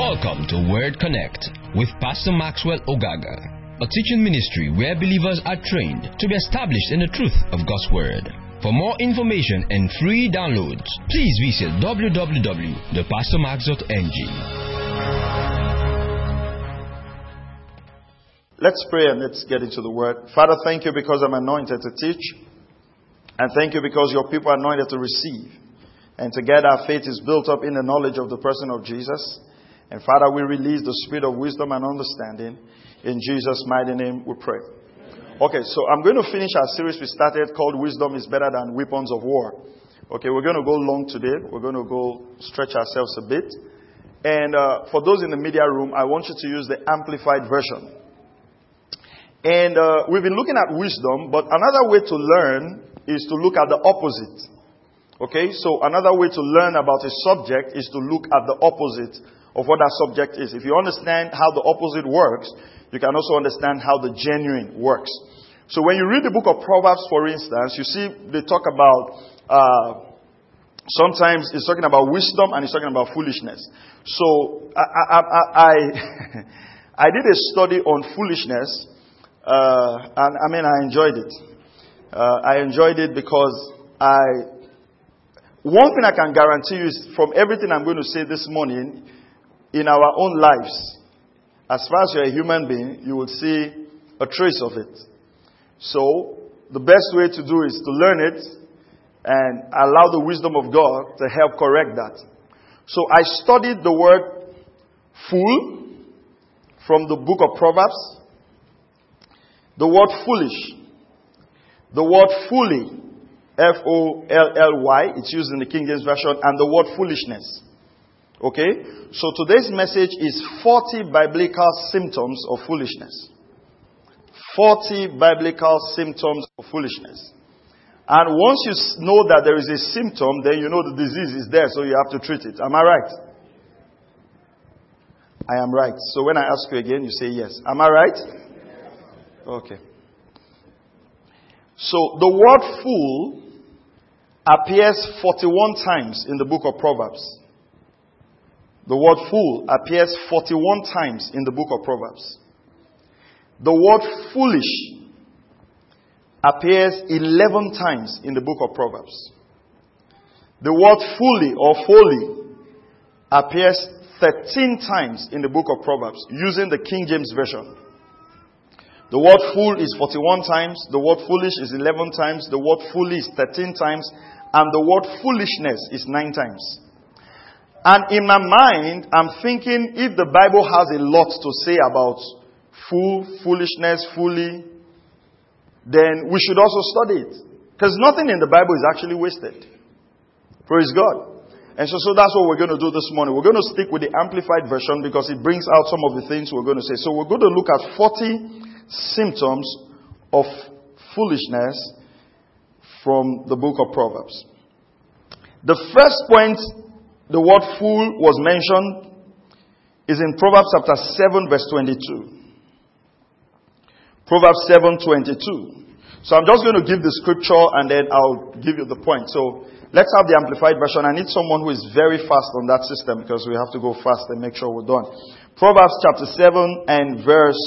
Welcome to Word Connect with Pastor Maxwell Ogaga, a teaching ministry where believers are trained to be established in the truth of God's Word. For more information and free downloads, please visit www.thepastormax.ng. Let's pray and let's get into the Word. Father, thank you because I'm anointed to teach, and thank you because your people are anointed to receive. And together our faith is built up in the knowledge of the person of Jesus. And Father, we release the spirit of wisdom and understanding. In Jesus' mighty name we pray. Okay, so I'm going to finish our series we started called Wisdom is Better Than Weapons of War. Okay, we're going to go long today. We're going to go stretch ourselves a bit. And uh, for those in the media room, I want you to use the amplified version. And uh, we've been looking at wisdom, but another way to learn is to look at the opposite. Okay, so another way to learn about a subject is to look at the opposite of what that subject is. If you understand how the opposite works, you can also understand how the genuine works. So when you read the book of Proverbs, for instance, you see they talk about, uh, sometimes it's talking about wisdom and it's talking about foolishness. So I, I, I, I, did a study on foolishness, uh, and I mean, I enjoyed it. Uh, I enjoyed it because I one thing I can guarantee you is from everything I'm going to say this morning, in our own lives, as far as you're a human being, you will see a trace of it. So, the best way to do is to learn it and allow the wisdom of God to help correct that. So, I studied the word fool from the book of Proverbs, the word foolish, the word fully, F O L L Y. It's used in the King James Version, and the word foolishness. Okay? So today's message is 40 biblical symptoms of foolishness. 40 biblical symptoms of foolishness. And once you know that there is a symptom, then you know the disease is there, so you have to treat it. Am I right? I am right. So when I ask you again, you say yes. Am I right? Okay. So the word fool appears 41 times in the book of Proverbs. The word fool appears 41 times in the book of Proverbs. The word foolish appears 11 times in the book of Proverbs. The word fully or folly appears 13 times in the book of Proverbs using the King James Version. The word fool is 41 times, the word foolish is 11 times, the word fully is 13 times, and the word foolishness is 9 times. And in my mind, I'm thinking if the Bible has a lot to say about fool, foolishness, fully, then we should also study it. Because nothing in the Bible is actually wasted. Praise God. And so, so that's what we're going to do this morning. We're going to stick with the amplified version because it brings out some of the things we're going to say. So we're going to look at 40 symptoms of foolishness from the book of Proverbs. The first point the word fool was mentioned is in Proverbs chapter 7 verse 22. Proverbs 7:22. So I'm just going to give the scripture and then I'll give you the point. So let's have the amplified version. I need someone who is very fast on that system because we have to go fast and make sure we're done. Proverbs chapter 7 and verse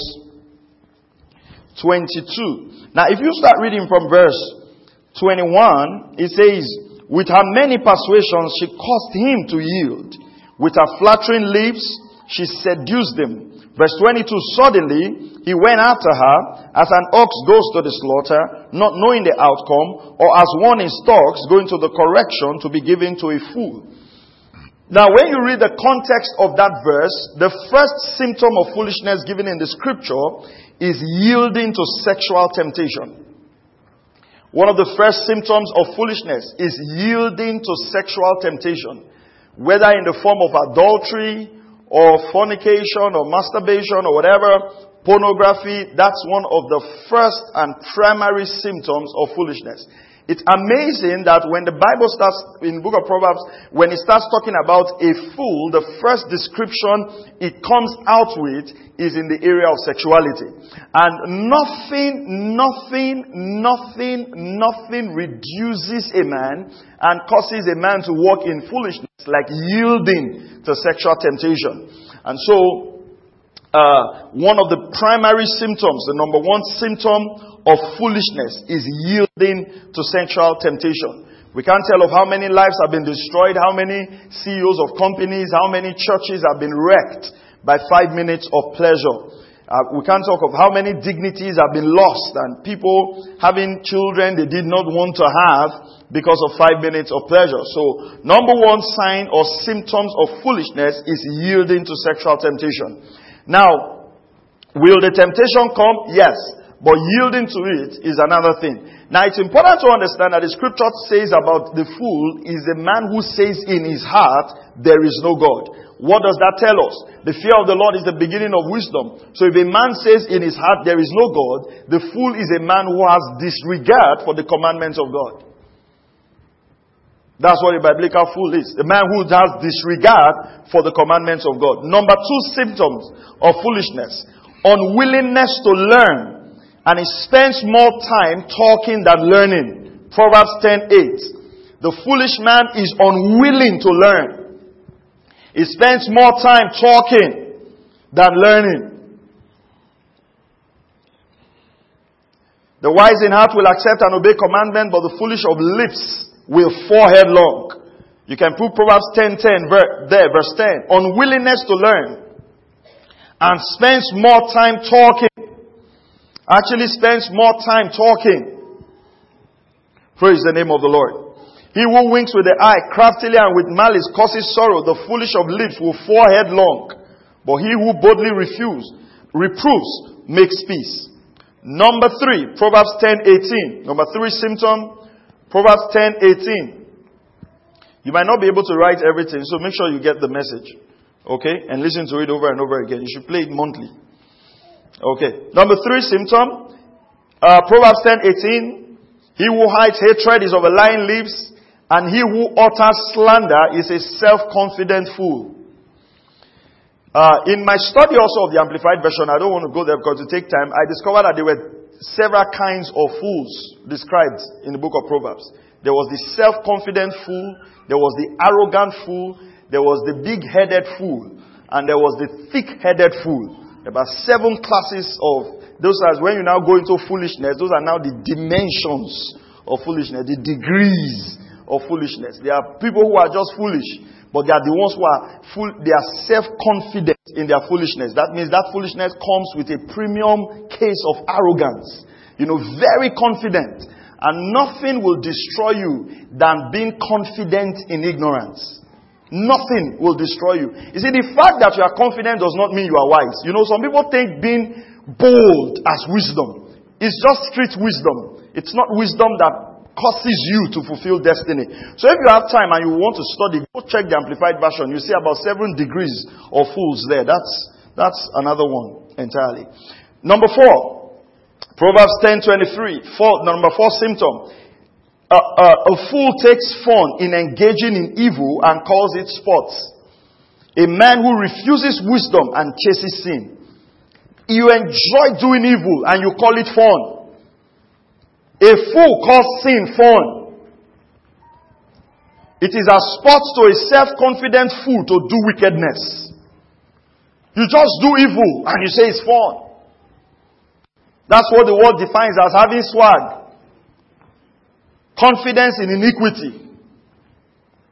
22. Now, if you start reading from verse 21, it says, With her many persuasions, she caused him to yield. With her flattering lips, she seduced him. Verse 22, Suddenly, he went after her as an ox goes to the slaughter, not knowing the outcome, or as one in stocks going to the correction to be given to a fool. Now, when you read the context of that verse, the first symptom of foolishness given in the scripture is yielding to sexual temptation. One of the first symptoms of foolishness is yielding to sexual temptation, whether in the form of adultery or fornication or masturbation or whatever, pornography, that's one of the first and primary symptoms of foolishness. It's amazing that when the Bible starts in the book of Proverbs, when it starts talking about a fool, the first description it comes out with is in the area of sexuality. And nothing, nothing, nothing, nothing reduces a man and causes a man to walk in foolishness like yielding to sexual temptation. And so, uh, one of the primary symptoms, the number one symptom of foolishness is yielding to sensual temptation. We can't tell of how many lives have been destroyed, how many CEOs of companies, how many churches have been wrecked by five minutes of pleasure. Uh, we can't talk of how many dignities have been lost and people having children they did not want to have because of five minutes of pleasure. So, number one sign or symptoms of foolishness is yielding to sexual temptation. Now, will the temptation come? Yes. But yielding to it is another thing. Now it's important to understand that the scripture says about the fool is the man who says in his heart, there is no God. What does that tell us? The fear of the Lord is the beginning of wisdom. So if a man says in his heart there is no God, the fool is a man who has disregard for the commandments of God. That's what a biblical fool is. The man who has disregard for the commandments of God. Number two symptoms of foolishness. Unwillingness to learn. And he spends more time talking than learning. Proverbs 10 8. The foolish man is unwilling to learn. He spends more time talking than learning. The wise in heart will accept and obey commandment, but the foolish of lips will fall headlong. You can put Proverbs 10, 10 there, verse 10. Unwillingness to learn and spends more time talking. Actually spends more time talking. Praise the name of the Lord. He who winks with the eye craftily and with malice causes sorrow. The foolish of lips will fall headlong. But he who boldly refuse, reproves makes peace. Number three, Proverbs 10, 18. Number three symptom, Proverbs 10, 18. You might not be able to write everything, so make sure you get the message. Okay? And listen to it over and over again. You should play it monthly. Okay. Number three symptom, uh, Proverbs 10, 18. He who hides hatred is of a lying lips, and he who utters slander is a self-confident fool. Uh, in my study also of the Amplified Version, I don't want to go there because it take time, I discovered that there were several kinds of fools described in the book of Proverbs. There was the self-confident fool, there was the arrogant fool, there was the big-headed fool, and there was the thick-headed fool. There About seven classes of those are when you now go into foolishness, those are now the dimensions of foolishness, the degrees of foolishness. There are people who are just foolish, but they are the ones who are full, they are self-confident in their foolishness. That means that foolishness comes with a premium case of arrogance. You know, very confident. And nothing will destroy you than being confident in ignorance. Nothing will destroy you. You see, the fact that you are confident does not mean you are wise. You know, some people think being bold as wisdom. It's just street wisdom. It's not wisdom that causes you to fulfill destiny. So if you have time and you want to study, go check the Amplified Version. You see about seven degrees of fools there. That's, that's another one entirely. Number four, Proverbs 10:23. Four, number four symptom. Uh, uh, a fool takes fun in engaging in evil and calls it sports. A man who refuses wisdom and chases sin. You enjoy doing evil and you call it fun. A fool calls sin fun. It is a sport to a self-confident fool to do wickedness. You just do evil and you say it's fun. That's what the world defines as having swag. Confidence in iniquity.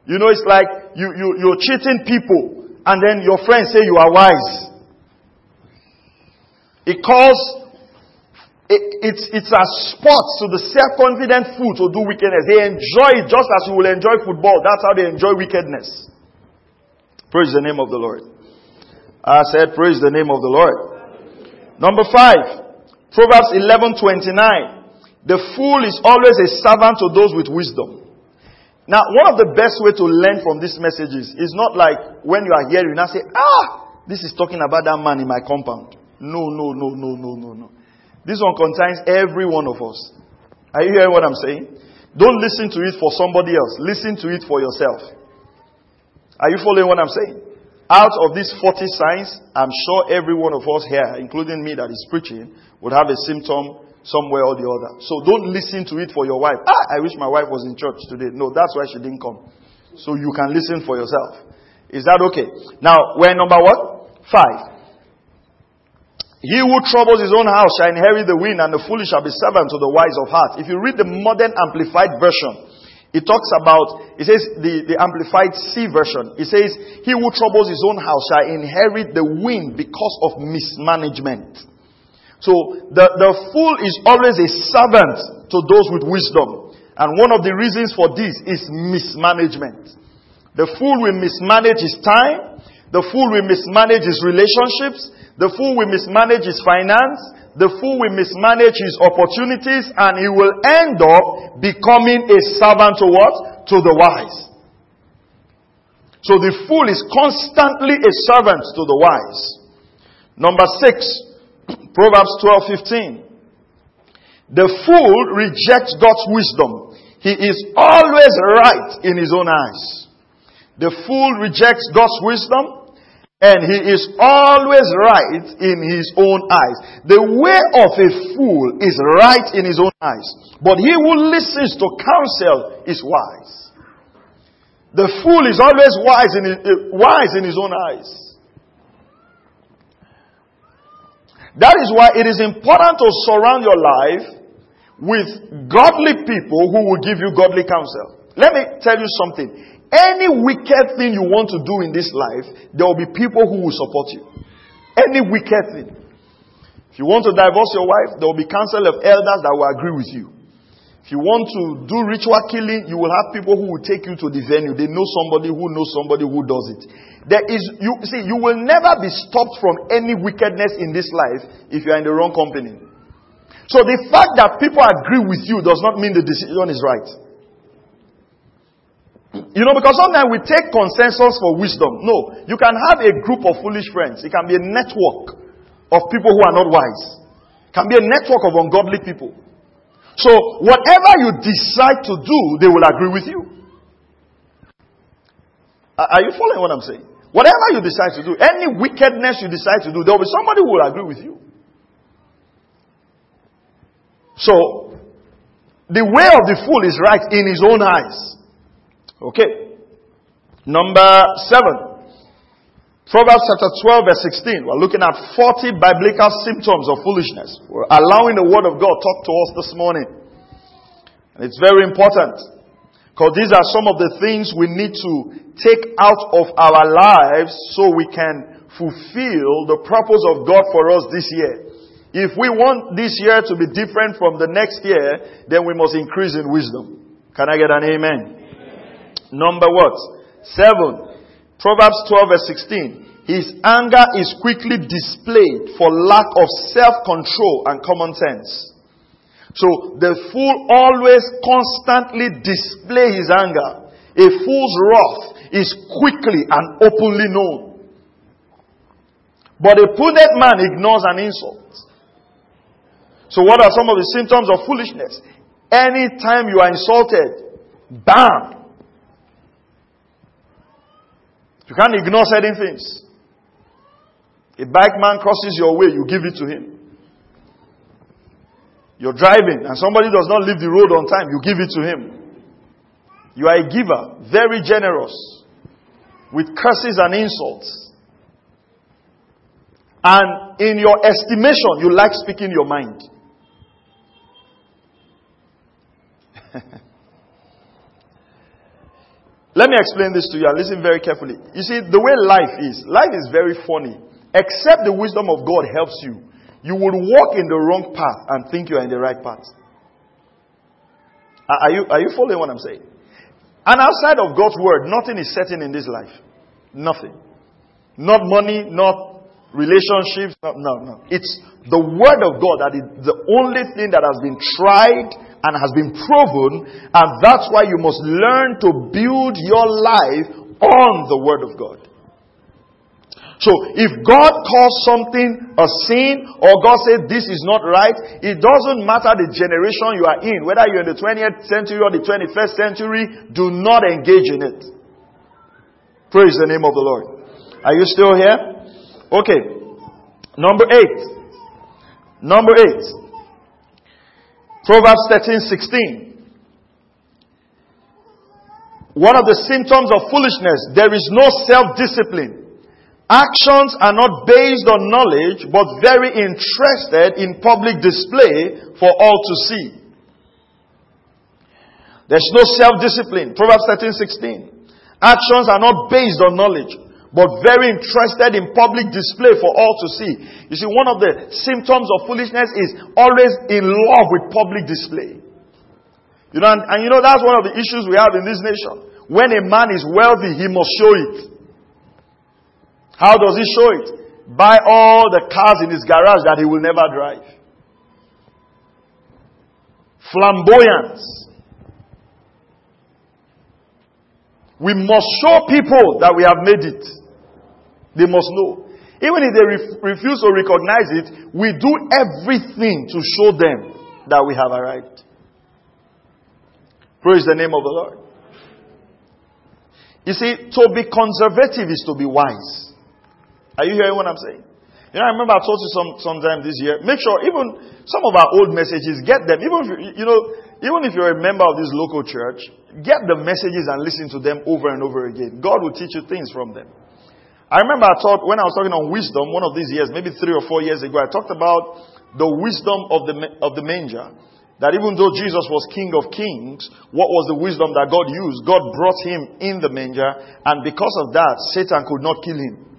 You know, it's like you, you, you're cheating people and then your friends say you are wise. It calls it's, it's a sport to the self-confident fool to do wickedness. They enjoy it just as you will enjoy football. That's how they enjoy wickedness. Praise the name of the Lord. I said, praise the name of the Lord. Number five, Proverbs 11:29. The fool is always a servant to those with wisdom. Now, one of the best way to learn from these messages is not like when you are here, you now say, ah, this is talking about that man in my compound. No, no, no, no, no, no, no. This one contains every one of us. Are you hearing what I'm saying? Don't listen to it for somebody else. Listen to it for yourself. Are you following what I'm saying? Out of these 40 signs, I'm sure every one of us here, including me that is preaching, would have a symptom somewhere or the other. So don't listen to it for your wife. Ah, I wish my wife was in church today. No, that's why she didn't come. So you can listen for yourself. Is that okay? Now, we're number what? 5. He who troubles his own house shall inherit the wind, and the foolish shall be servant to the wise of heart. If you read the modern amplified version, it talks about, it says, the, the amplified C version, it says, He who troubles his own house shall inherit the wind because of mismanagement. So the, the fool is always a servant to those with wisdom. And one of the reasons for this is mismanagement. The fool will mismanage his time. The fool will mismanage his relationships. The fool will mismanage his finance. The fool will mismanage his opportunities and he will end up becoming a servant to what? To the wise. So the fool is constantly a servant to the wise. Number six, Proverbs 12, 15. The fool rejects God's wisdom. He is always right in his own eyes. The fool rejects God's wisdom. And he is always right in his own eyes. The way of a fool is right in his own eyes. But he who listens to counsel is wise. The fool is always wise in his, eh, wise in his own eyes. That is why it is important to surround your life with godly people who will give you godly counsel. Let me tell you something. Any wicked thing you want to do in this life, there will be people who will support you. Any wicked thing. If you want to divorce your wife, there will be council of elders that will agree with you. If you want to do ritual killing, you will have people who will take you to the venue. They know somebody who knows somebody who does it. There is, you see, you will never be stopped from any wickedness in this life if you are in the wrong company. So the fact that people agree with you does not mean the decision is right. You know, because sometimes we take consensus for wisdom. No, you can have a group of foolish friends. It can be a network of people who are not wise. It can be a network of ungodly people. So, whatever you decide to do, they will agree with you. Are you following what I'm saying? Whatever you decide to do, any wickedness you decide to do, there will be somebody who will agree with you. So, the way of the fool is right in his own eyes. Okay. Number seven. Proverbs chapter 12 verse 16. We're looking at 40 biblical symptoms of foolishness. We're allowing the word of God talk to us this morning. And it's very important. Because these are some of the things we need to take out of our lives so we can fulfill the purpose of God for us this year. If we want this year to be different from the next year, then we must increase in wisdom. Can I get an amen? Number what? Seven. Proverbs 12 verse 16. His anger is quickly displayed for lack of self-control and common sense. So the fool always constantly display his anger. A fool's wrath is quickly and openly known. But a prudent man ignores an insult. So what are some of the symptoms of foolishness? Anytime you are insulted, bam, You can't ignore certain things. A bike man crosses your way, you give it to him. You're driving and somebody does not leave the road on time, you give it to him. You are a giver, very generous, with curses and insults. And in your estimation, you like speaking your mind. Let me explain this to you and listen very carefully. You see, the way life is, life is very funny. Except the wisdom of God helps you. You will walk in the wrong path and think you are in the right path. Are you, are you following what I'm saying? And outside of God's word, nothing is certain in this life. Nothing. Not money, not relationships. No, no, no. It's the word of God that is the only thing that has been tried and has been proven, and that's why you must learn to build your life on the Word of God. So, if God calls something a sin, or God said this is not right, it doesn't matter the generation you are in, whether you're in the 20th century or the 21st century, do not engage in it. Praise the name of the Lord. Are you still here? Okay. Number eight. Number eight. Proverbs 13, 16. One of the symptoms of foolishness, there is no self-discipline. Actions are not based on knowledge, but very interested in public display for all to see. There's no self-discipline. Proverbs 13, 16. Actions are not based on knowledge, but very interested in public display for all to see. You see, one of the symptoms of foolishness is always in love with public display. You know, and, and you know, that's one of the issues we have in this nation. When a man is wealthy, he must show it. How does he show it? Buy all the cars in his garage that he will never drive. Flamboyance. We must show people that we have made it. They must know. Even if they re- refuse to recognize it, we do everything to show them that we have arrived. Praise the name of the Lord. You see, to be conservative is to be wise. Are you hearing what I'm saying? You know, I remember I told you some sometime this year. Make sure even some of our old messages, get them. Even if you, you know, even if you're a member of this local church, get the messages and listen to them over and over again. God will teach you things from them. I remember I taught when I was talking on wisdom one of these years, maybe three or four years ago. I talked about the wisdom of the of the manger. That even though Jesus was King of Kings, what was the wisdom that God used? God brought him in the manger, and because of that, Satan could not kill him.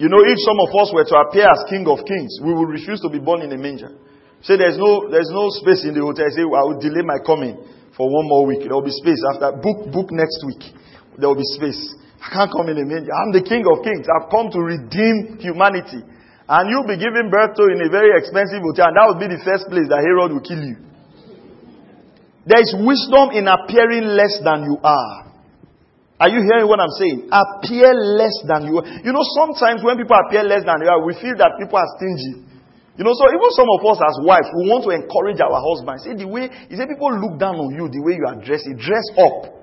You know, if some of us were to appear as King of Kings, we would refuse to be born in a manger. Say there's no there's no space in the hotel. Say I will delay my coming for one more week. There will be space after book book next week. There will be space. I can't come in a manger. I'm the King of Kings. I've come to redeem humanity. And you'll be giving birth to in a very expensive hotel, and that will be the first place that Herod will kill you. There is wisdom in appearing less than you are. Are you hearing what I'm saying? Appear less than you are. You know, sometimes when people appear less than you are, we feel that people are stingy. You know, so even some of us as wives, we want to encourage our husbands. Say the way, you say people look down on you the way you are dressing. Dress up.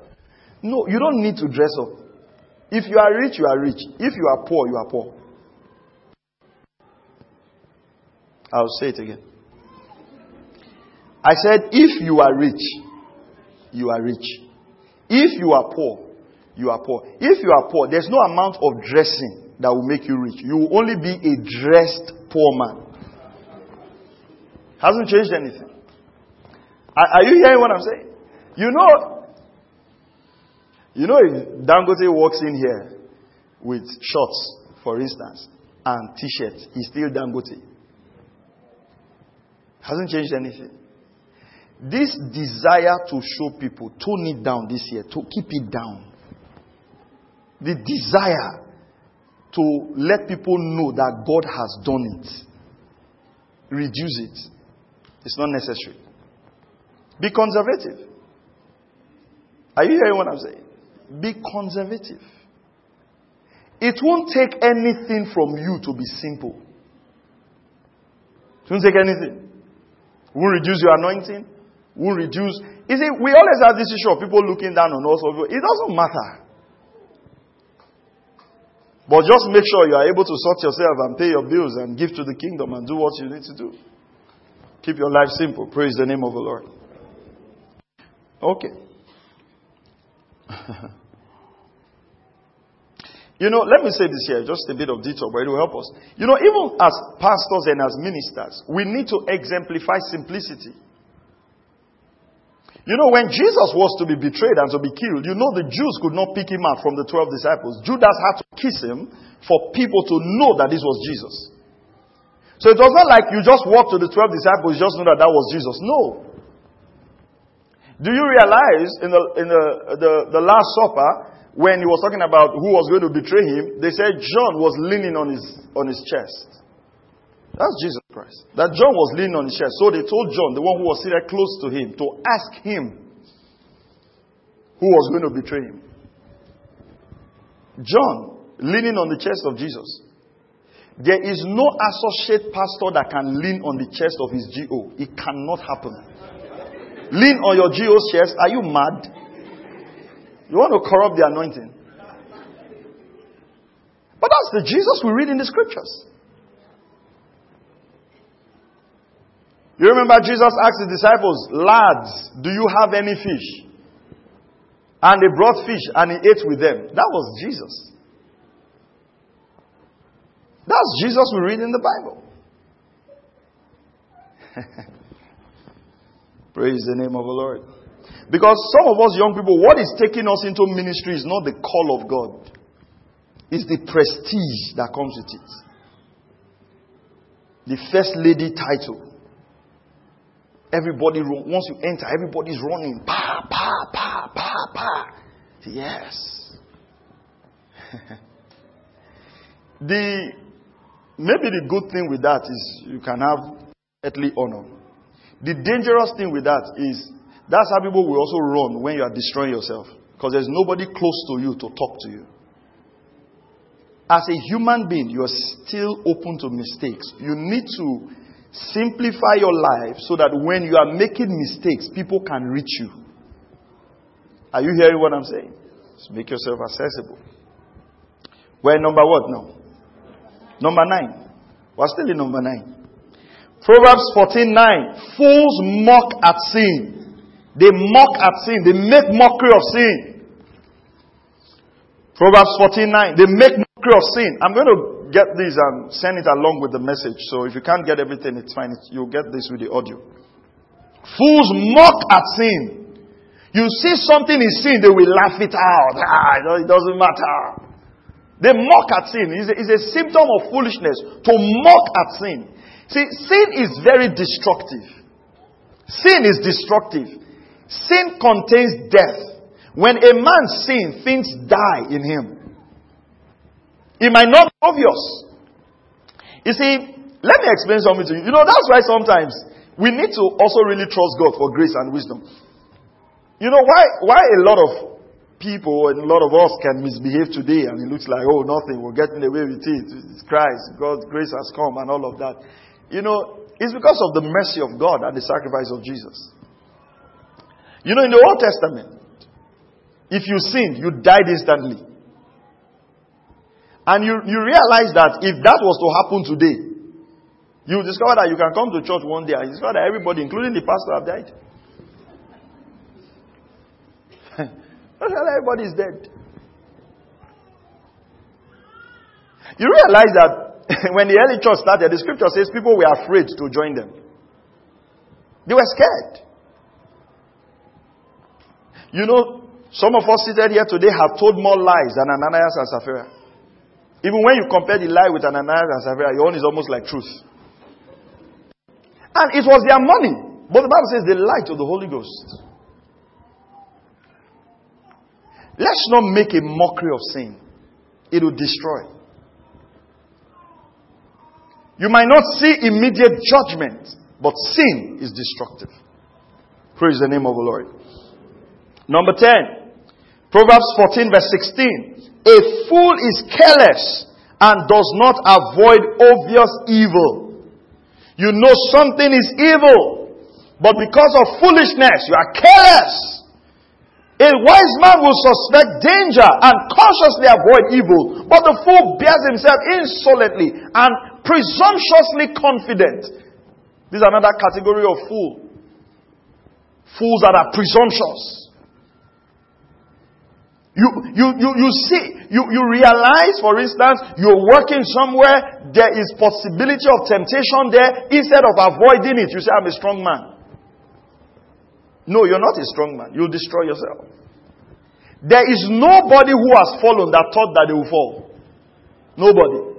No, you don't need to dress up. If you are rich, you are rich. If you are poor, you are poor. I'll say it again. I said, if you are rich, you are rich. If you are poor, you are poor. If you are poor, there's no amount of dressing that will make you rich. You will only be a dressed poor man. Hasn't changed anything. Are, are you hearing what I'm saying? You know, you know, if Dangote walks in here with shorts, for instance, and t-shirts, he's still Dangote. Hasn't changed anything. This desire to show people, tone it down this year, to keep it down. The desire to let people know that God has done it. Reduce it. It's not necessary. Be conservative. Are you hearing what I'm saying? Be conservative. It won't take anything from you to be simple. It won't take anything. Won't reduce your anointing. Won't reduce. You see, we always have this issue of people looking down on us. It doesn't matter. But just make sure you are able to sort yourself and pay your bills and give to the kingdom and do what you need to do. Keep your life simple. Praise the name of the Lord. Okay. You know, let me say this here, just a bit of detail, but it will help us. You know, even as pastors and as ministers, we need to exemplify simplicity. You know, when Jesus was to be betrayed and to be killed, you know the Jews could not pick him out from the 12 disciples. Judas had to kiss him for people to know that this was Jesus. So it was not like you just walked to the 12 disciples, just know that that was Jesus. No. Do you realize in the, in the, the, the Last Supper, when he was talking about who was going to betray him, they said John was leaning on his, on his chest. That's Jesus Christ. That John was leaning on his chest. So they told John, the one who was seated close to him, to ask him who was going to betray him. John, leaning on the chest of Jesus. There is no associate pastor that can lean on the chest of his GO. It cannot happen. Lean on your GO's chest. Are you mad? You want to corrupt the anointing. But that's the Jesus we read in the scriptures. You remember Jesus asked the disciples, Lads, do you have any fish? And they brought fish and he ate with them. That was Jesus. That's Jesus we read in the Bible. Praise the name of the Lord. Because some of us young people, what is taking us into ministry is not the call of God. It's the prestige that comes with it. The first lady title. Everybody, once you enter, everybody's running. Pa, pa, pa, pa, pa. Yes. the maybe the good thing with that is you can have earthly honor. The dangerous thing with that is that's how people will also run when you are destroying yourself. Because there's nobody close to you to talk to you. As a human being, you are still open to mistakes. You need to simplify your life so that when you are making mistakes, people can reach you. Are you hearing what I'm saying? Just make yourself accessible. We're number what now? Number nine. We're still in number nine. Proverbs 14 9. Fools mock at sin. They mock at sin. They make mockery of sin. Proverbs 14 9. They make mockery of sin. I'm going to get this and send it along with the message. So if you can't get everything, it's fine. You'll get this with the audio. Fools mock at sin. You see something is sin, they will laugh it out. Ah, it doesn't matter. They mock at sin. It's a, it's a symptom of foolishness to mock at sin. See, sin is very destructive. Sin is destructive. Sin contains death. When a man sins, things die in him. It might not be obvious. You see, let me explain something to you. You know, that's why sometimes we need to also really trust God for grace and wisdom. You know, why, why a lot of people and a lot of us can misbehave today and it looks like, oh, nothing, we're getting away with it. It's Christ. God's grace has come and all of that. You know, it's because of the mercy of God and the sacrifice of Jesus. You know, in the Old Testament, if you sinned, you died instantly. And you, you realize that if that was to happen today, you discover that you can come to church one day and discover that everybody, including the pastor, have died. everybody is dead. You realize that when the early church started, the scripture says people were afraid to join them. They were scared. You know, some of us seated here today have told more lies than Ananias and Sapphira. Even when you compare the lie with Ananias and Sapphira, your own is almost like truth. And it was their money. But the Bible says they lied to the Holy Ghost. Let's not make a mockery of sin. It will destroy. You might not see immediate judgment, but sin is destructive. Praise the name of the Lord. Number 10. Proverbs 14 verse 16. A fool is careless and does not avoid obvious evil. You know something is evil, but because of foolishness, you are careless. A wise man will suspect danger and cautiously avoid evil, but the fool bears himself insolently and presumptuously confident. This is another category of fool. Fools that are presumptuous. You, you, you, you see, you, you realize, for instance, you're working somewhere, there is possibility of temptation there. Instead of avoiding it, you say, I'm a strong man. No, you're not a strong man. You'll destroy yourself. There is nobody who has fallen that thought that they will fall. Nobody.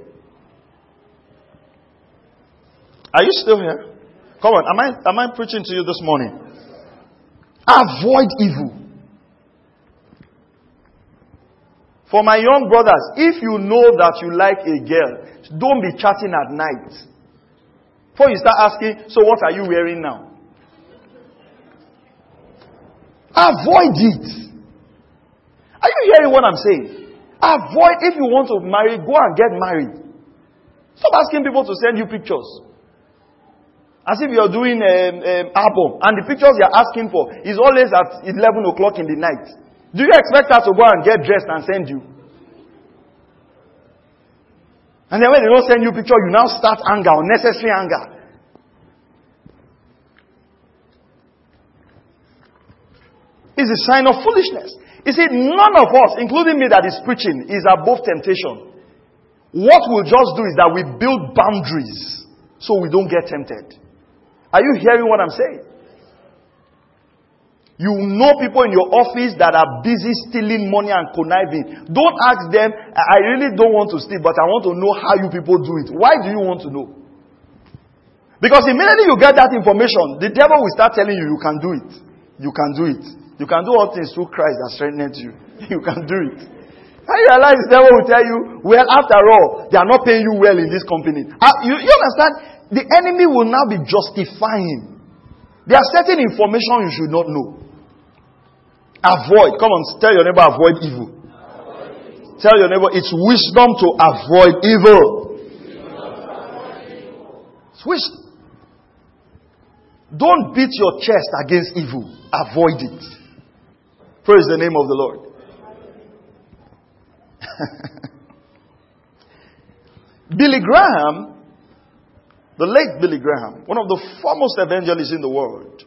Are you still here? Come on, am I, am I preaching to you this morning? Avoid evil. For my young brothers, if you know that you like a girl, don't be chatting at night. Before you start asking, so what are you wearing now? Avoid it. Are you hearing what I'm saying? Avoid, if you want to marry, go and get married. Stop asking people to send you pictures. As if you're doing an um, um, album and the pictures you're asking for is always at 11 o'clock in the night. Do you expect her to go and get dressed and send you? And then when they don't send you picture, you now start anger, unnecessary anger. It's a sign of foolishness. You see, none of us, including me that is preaching, is above temptation. What we'll just do is that we build boundaries so we don't get tempted. Are you hearing what I'm saying? You know people in your office that are busy stealing money and conniving. Don't ask them, I really don't want to steal, but I want to know how you people do it. Why do you want to know? Because immediately you get that information, the devil will start telling you, you can do it. You can do it. You can do all things through Christ that strengthens you. You can do it. I realize the devil will tell you, well, after all, they are not paying you well in this company. Uh, you, you understand? The enemy will now be justifying. There are certain information you should not know. Avoid. Come on, tell your neighbor, avoid evil. Avoid. Tell your neighbor, it's wisdom to avoid evil. Wisdom. Don't beat your chest against evil. Avoid it. Praise the name of the Lord. Billy Graham, the late Billy Graham, one of the foremost evangelists in the world,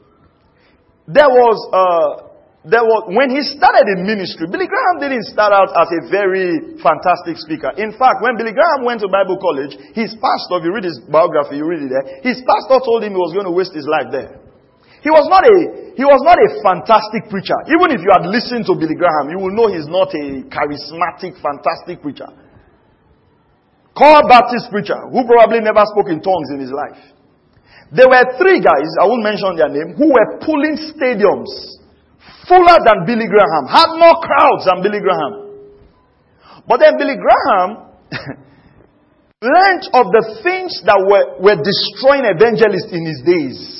there was a there was, when he started in ministry, Billy Graham didn't start out as a very fantastic speaker. In fact, when Billy Graham went to Bible college, his pastor, if you read his biography, you read it there, his pastor told him he was going to waste his life there. He was not a, he was not a fantastic preacher. Even if you had listened to Billy Graham, you will know he's not a charismatic, fantastic preacher. Core Baptist preacher who probably never spoke in tongues in his life. There were three guys, I won't mention their name, who were pulling stadiums fuller than Billy Graham, had more crowds than Billy Graham. But then Billy Graham learned of the things that were, were destroying evangelists in his days.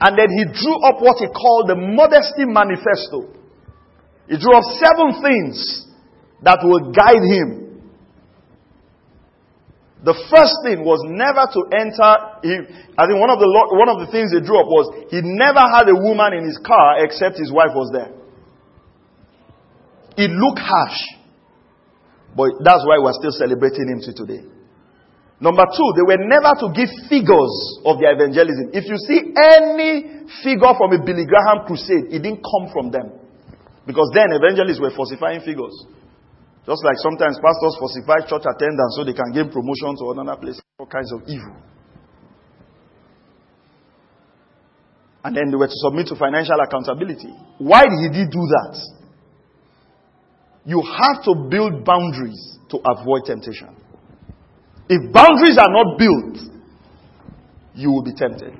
And then he drew up what he called the Modesto Manifesto. He drew up seven things that will guide him the first thing was never to enter. He, I think one of the one of the things they drew up was he never had a woman in his car except his wife was there. It looked harsh, but that's why we're still celebrating him to today. Number two, they were never to give figures of their evangelism. If you see any figure from a Billy Graham crusade, it didn't come from them. Because then evangelists were falsifying figures. Just like sometimes pastors falsify church attendance so they can gain promotion to another place. All kinds of evil. And then they were to submit to financial accountability. Why did he do that? You have to build boundaries to avoid temptation. If boundaries are not built, you will be tempted.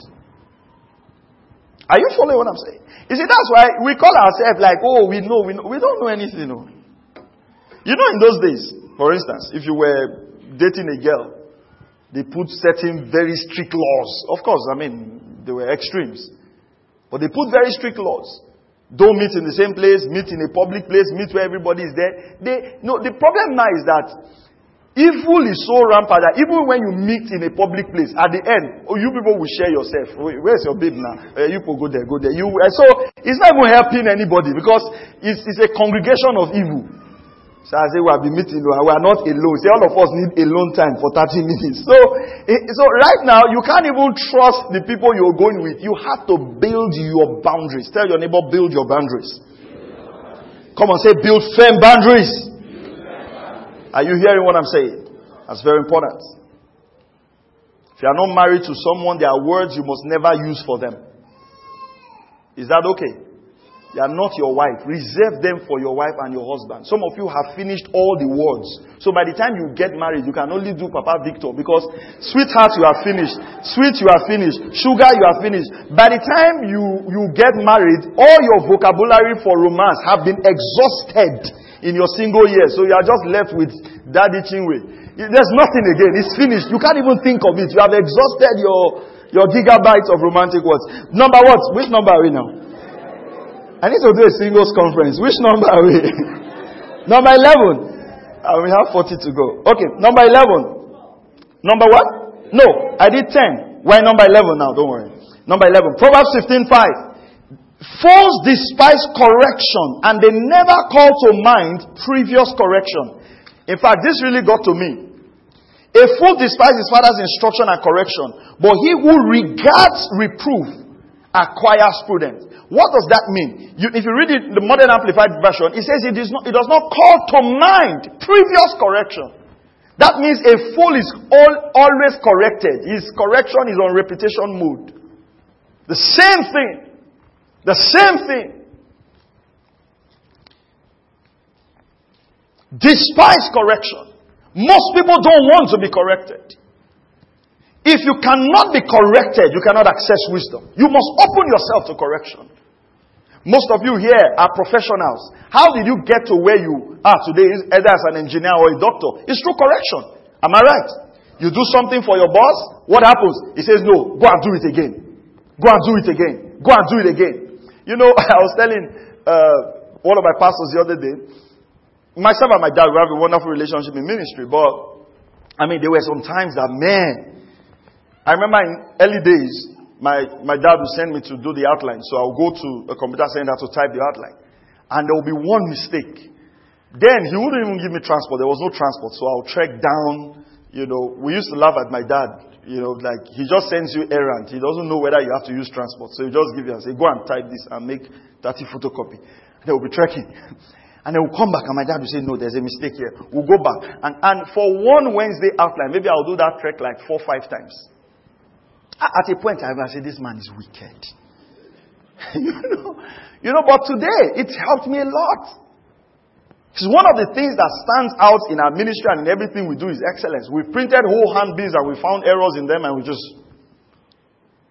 Are you following what I'm saying? You see, that's why we call ourselves like, oh, we know, we know. We don't know anything. No. You know, in those days, for instance, if you were dating a girl, they put certain very strict laws. Of course, I mean, they were extremes. But they put very strict laws. Don't meet in the same place, meet in a public place, meet where everybody is there. They, no, the problem now is that evil is so rampant that even when you meet in a public place, at the end, oh, you people will share yourself. Where's your babe now? Uh, you people go there, go there. You, uh, so it's not even helping anybody because it's, it's a congregation of evil. So I say, we have been meeting, we are not alone. Say, all of us need alone time for 30 minutes. So, so right now, you can't even trust the people you're going with. You have to build your boundaries. Tell your neighbor, build your boundaries. Come on, say, build firm boundaries. Are you hearing what I'm saying? That's very important. If you are not married to someone, there are words you must never use for them. Is that okay? They are not your wife. Reserve them for your wife and your husband. Some of you have finished all the words. So by the time you get married, you can only do Papa Victor because sweetheart, you are finished. Sweet, you are finished. Sugar, you are finished. By the time you, you get married, all your vocabulary for romance have been exhausted in your single year. So you are just left with Daddy Chinwe. There's nothing again. It's finished. You can't even think of it. You have exhausted your, your gigabytes of romantic words. Number what? Which number are we now? I need to do a singles conference. Which number are we? number 11. Uh, we have 40 to go. Okay, number 11. Number what? No, I did 10. Why number 11 now? Don't worry. Number 11. Proverbs 15 5. Fools despise correction and they never call to mind previous correction. In fact, this really got to me. A fool despises his father's instruction and correction, but he who regards reproof acquires prudence. What does that mean? You, if you read it, the modern amplified version, it says it, is not, it does not call to mind previous correction. That means a fool is all, always corrected. His correction is on repetition mode. The same thing. The same thing. Despise correction. Most people don't want to be corrected. If you cannot be corrected, you cannot access wisdom. You must open yourself to correction. Most of you here are professionals. How did you get to where you are today, either as an engineer or a doctor? It's through correction. Am I right? You do something for your boss, what happens? He says, No, go and do it again. Go and do it again. Go and do it again. You know, I was telling uh, one of my pastors the other day, myself and my dad, we have a wonderful relationship in ministry, but I mean, there were some times that, man, I remember in early days, my, my dad would send me to do the outline. So I'll go to a computer center to type the outline. And there will be one mistake. Then he wouldn't even give me transport. There was no transport. So I'll trek down. You know, we used to laugh at my dad. You know, like he just sends you errand. He doesn't know whether you have to use transport. So he just give you and say, go and type this and make 30 photocopy. They will be trekking. And then we'll come back and my dad will say, no, there's a mistake here. We'll go back. And, and for one Wednesday outline, maybe I'll do that trek like four, five times. At a point, I will say, this man is wicked. you know, you know, but today, it helped me a lot. It's one of the things that stands out in our ministry and in everything we do is excellence. We printed whole handbills and we found errors in them and we just.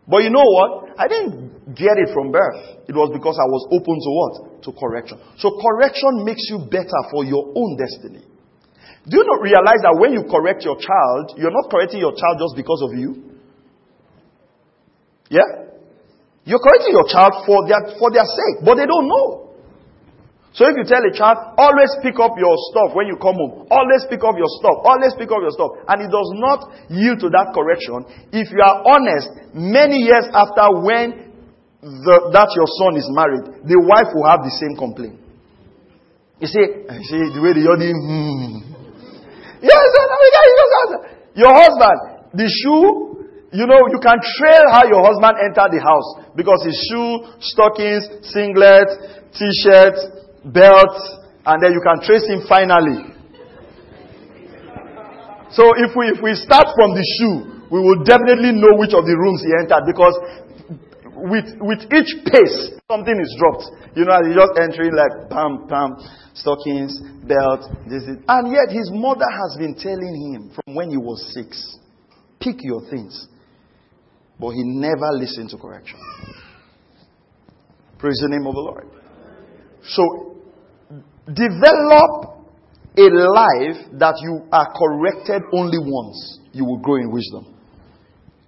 But you know what? I didn't get it from birth. It was because I was open to what? To correction. So correction makes you better for your own destiny. Do you not realize that when you correct your child, you're not correcting your child just because of you? Yeah? You're correcting your child for their, for their sake, but they don't know. So if you tell a child, always pick up your stuff when you come home, always pick up your stuff, always pick up your stuff, and it does not yield to that correction, if you are honest, many years after when the, that your son is married, the wife will have the same complaint. You see, see the way the yodi, hmm. Yes, your husband, the shoe you know, you can trail how your husband entered the house because his shoe, stockings, singlet, t-shirt, belt, and then you can trace him finally. So if we, if we start from the shoe, we will definitely know which of the rooms he entered because with, with each pace, something is dropped. You know, he's just entering like pam, pam, stockings, belt, this, is, and yet his mother has been telling him from when he was six, pick your things. But he never listened to correction. Praise the name of the Lord. So, develop a life that you are corrected only once. You will grow in wisdom.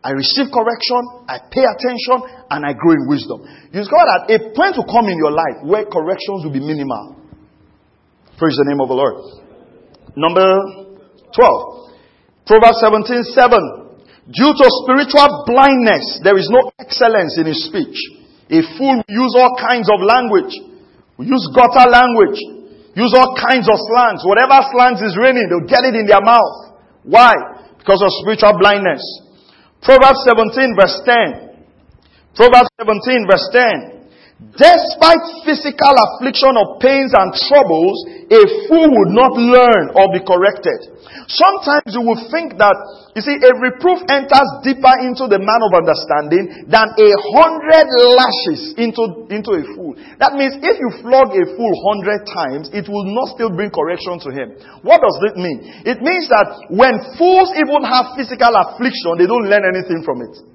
I receive correction, I pay attention, and I grow in wisdom. You discover that a point will come in your life where corrections will be minimal. Praise the name of the Lord. Number 12. Proverbs 17 7. Due to spiritual blindness, there is no excellence in his speech. A fool will use all kinds of language. We use gutter language. Use all kinds of slangs. Whatever slangs is raining, they'll get it in their mouth. Why? Because of spiritual blindness. Proverbs 17 verse 10. Proverbs 17 verse 10. Despite physical affliction of pains and troubles, a fool would not learn or be corrected. Sometimes you will think that, you see, a reproof enters deeper into the man of understanding than a hundred lashes into, into a fool. That means if you flog a fool hundred times, it will not still bring correction to him. What does that mean? It means that when fools even have physical affliction, they don't learn anything from it.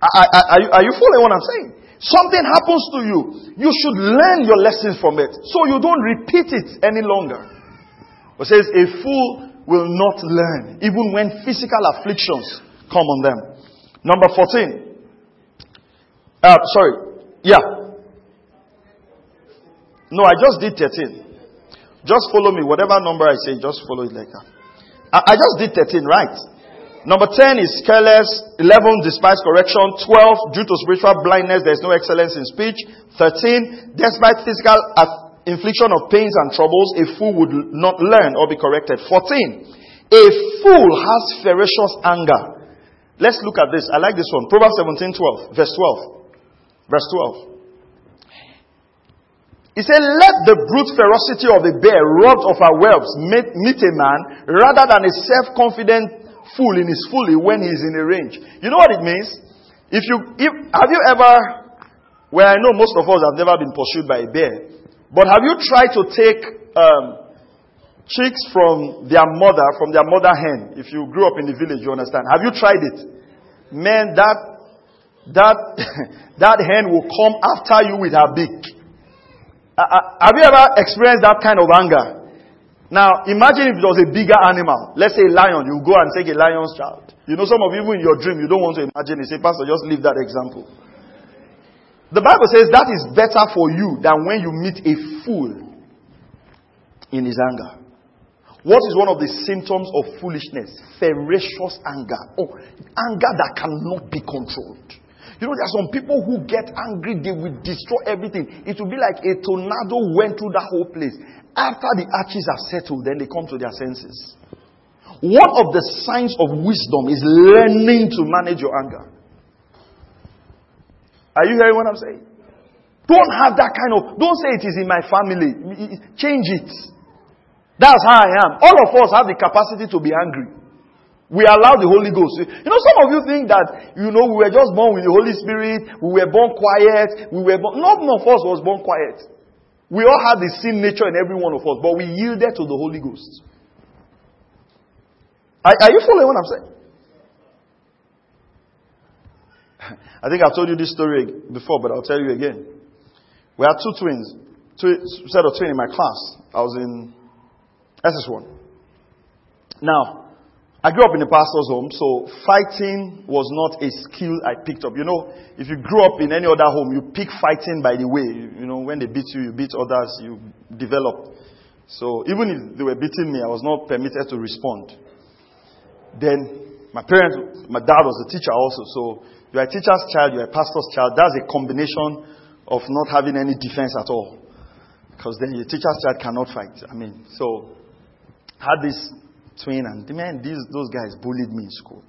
Are, you, are you following what I'm saying? Something happens to you. You should learn your lessons from it so you don't repeat it any longer. It says, A fool will not learn, even when physical afflictions come on them. Number 14. Uh, sorry. Yeah. No, I just did 13. Just follow me. Whatever number I say, just follow it like that. I, I just did 13, right? Number 10 is careless. 11, despise correction. 12, due to spiritual blindness, there is no excellence in speech. 13, despite physical infliction of pains and troubles, a fool would not learn or be corrected. 14, a fool has ferocious anger. Let's look at this. I like this one. Proverbs 17, 12, verse 12. Verse 12. He said, let the brute ferocity of a bear robbed of her whelps meet, a man rather than a self-confident fool in his folly when he's in a range. You know what it means? If you, if, have you ever, well I know most of us have never been pursued by a bear, but have you tried to take um, chicks from their mother, from their mother hen? If you grew up in the village, you understand. Have you tried it? Man, that, that, that hen will come after you with her beak. Uh, uh, have you ever experienced that kind of anger? Now, imagine if it was a bigger animal. Let's say a lion. You go and take a lion's child. You know, some of you, in your dream, you don't want to imagine it. Say, Pastor, just leave that example. The Bible says that is better for you than when you meet a fool in his anger. What is one of the symptoms of foolishness? Ferocious anger. Oh, anger that cannot be controlled. You know, there are some people who get angry, they will destroy everything. It will be like a tornado went through that whole place. After the arches are settled, then they come to their senses. One of the signs of wisdom is learning to manage your anger. Are you hearing what I'm saying? Don't have that kind of, don't say it is in my family. Change it. That's how I am. All of us have the capacity to be angry. We allow the Holy Ghost. You know, some of you think that, you know, we were just born with the Holy Spirit, we were born quiet, we were born, none of us was born quiet. We all had the sin nature in every one of us, but we yielded to the Holy Ghost. Are, are you following what I'm saying? I think I've told you this story before, but I'll tell you again. We had two twins, two set of twins in my class. I was in SS1. Now, I grew up in a pastor's home, so fighting was not a skill I picked up. You know, if you grew up in any other home, you pick fighting by the way. You know, when they beat you, you beat others, you develop. So even if they were beating me, I was not permitted to respond. Then my parents, my dad was a teacher also, so you're a teacher's child, you're a pastor's child. That's a combination of not having any defense at all. Because then your teacher's child cannot fight. I mean, so had this twin, and man, these those guys bullied me in school.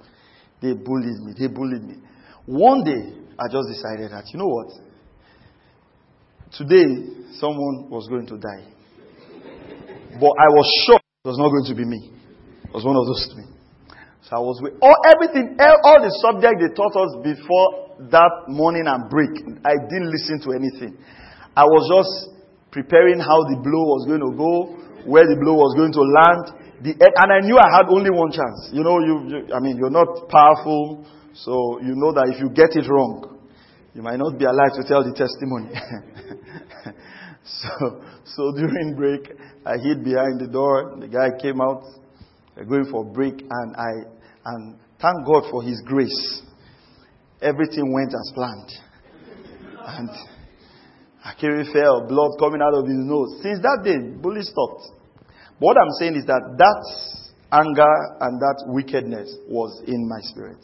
They bullied me. They bullied me. One day, I just decided that you know what? Today, someone was going to die, but I was sure it was not going to be me. It was one of those twins. So I was with all everything, all the subject they taught us before that morning and break. I didn't listen to anything. I was just preparing how the blow was going to go, where the blow was going to land, the, and I knew I had only one chance. You know, you, you, I mean, you're not powerful, so you know that if you get it wrong, you might not be alive to tell the testimony. so, so during break, I hid behind the door. The guy came out, going for break, and I, and thank God for His grace. Everything went as planned, and Akiri fell, blood coming out of his nose. Since that day, bully stopped. What I'm saying is that that anger and that wickedness was in my spirit.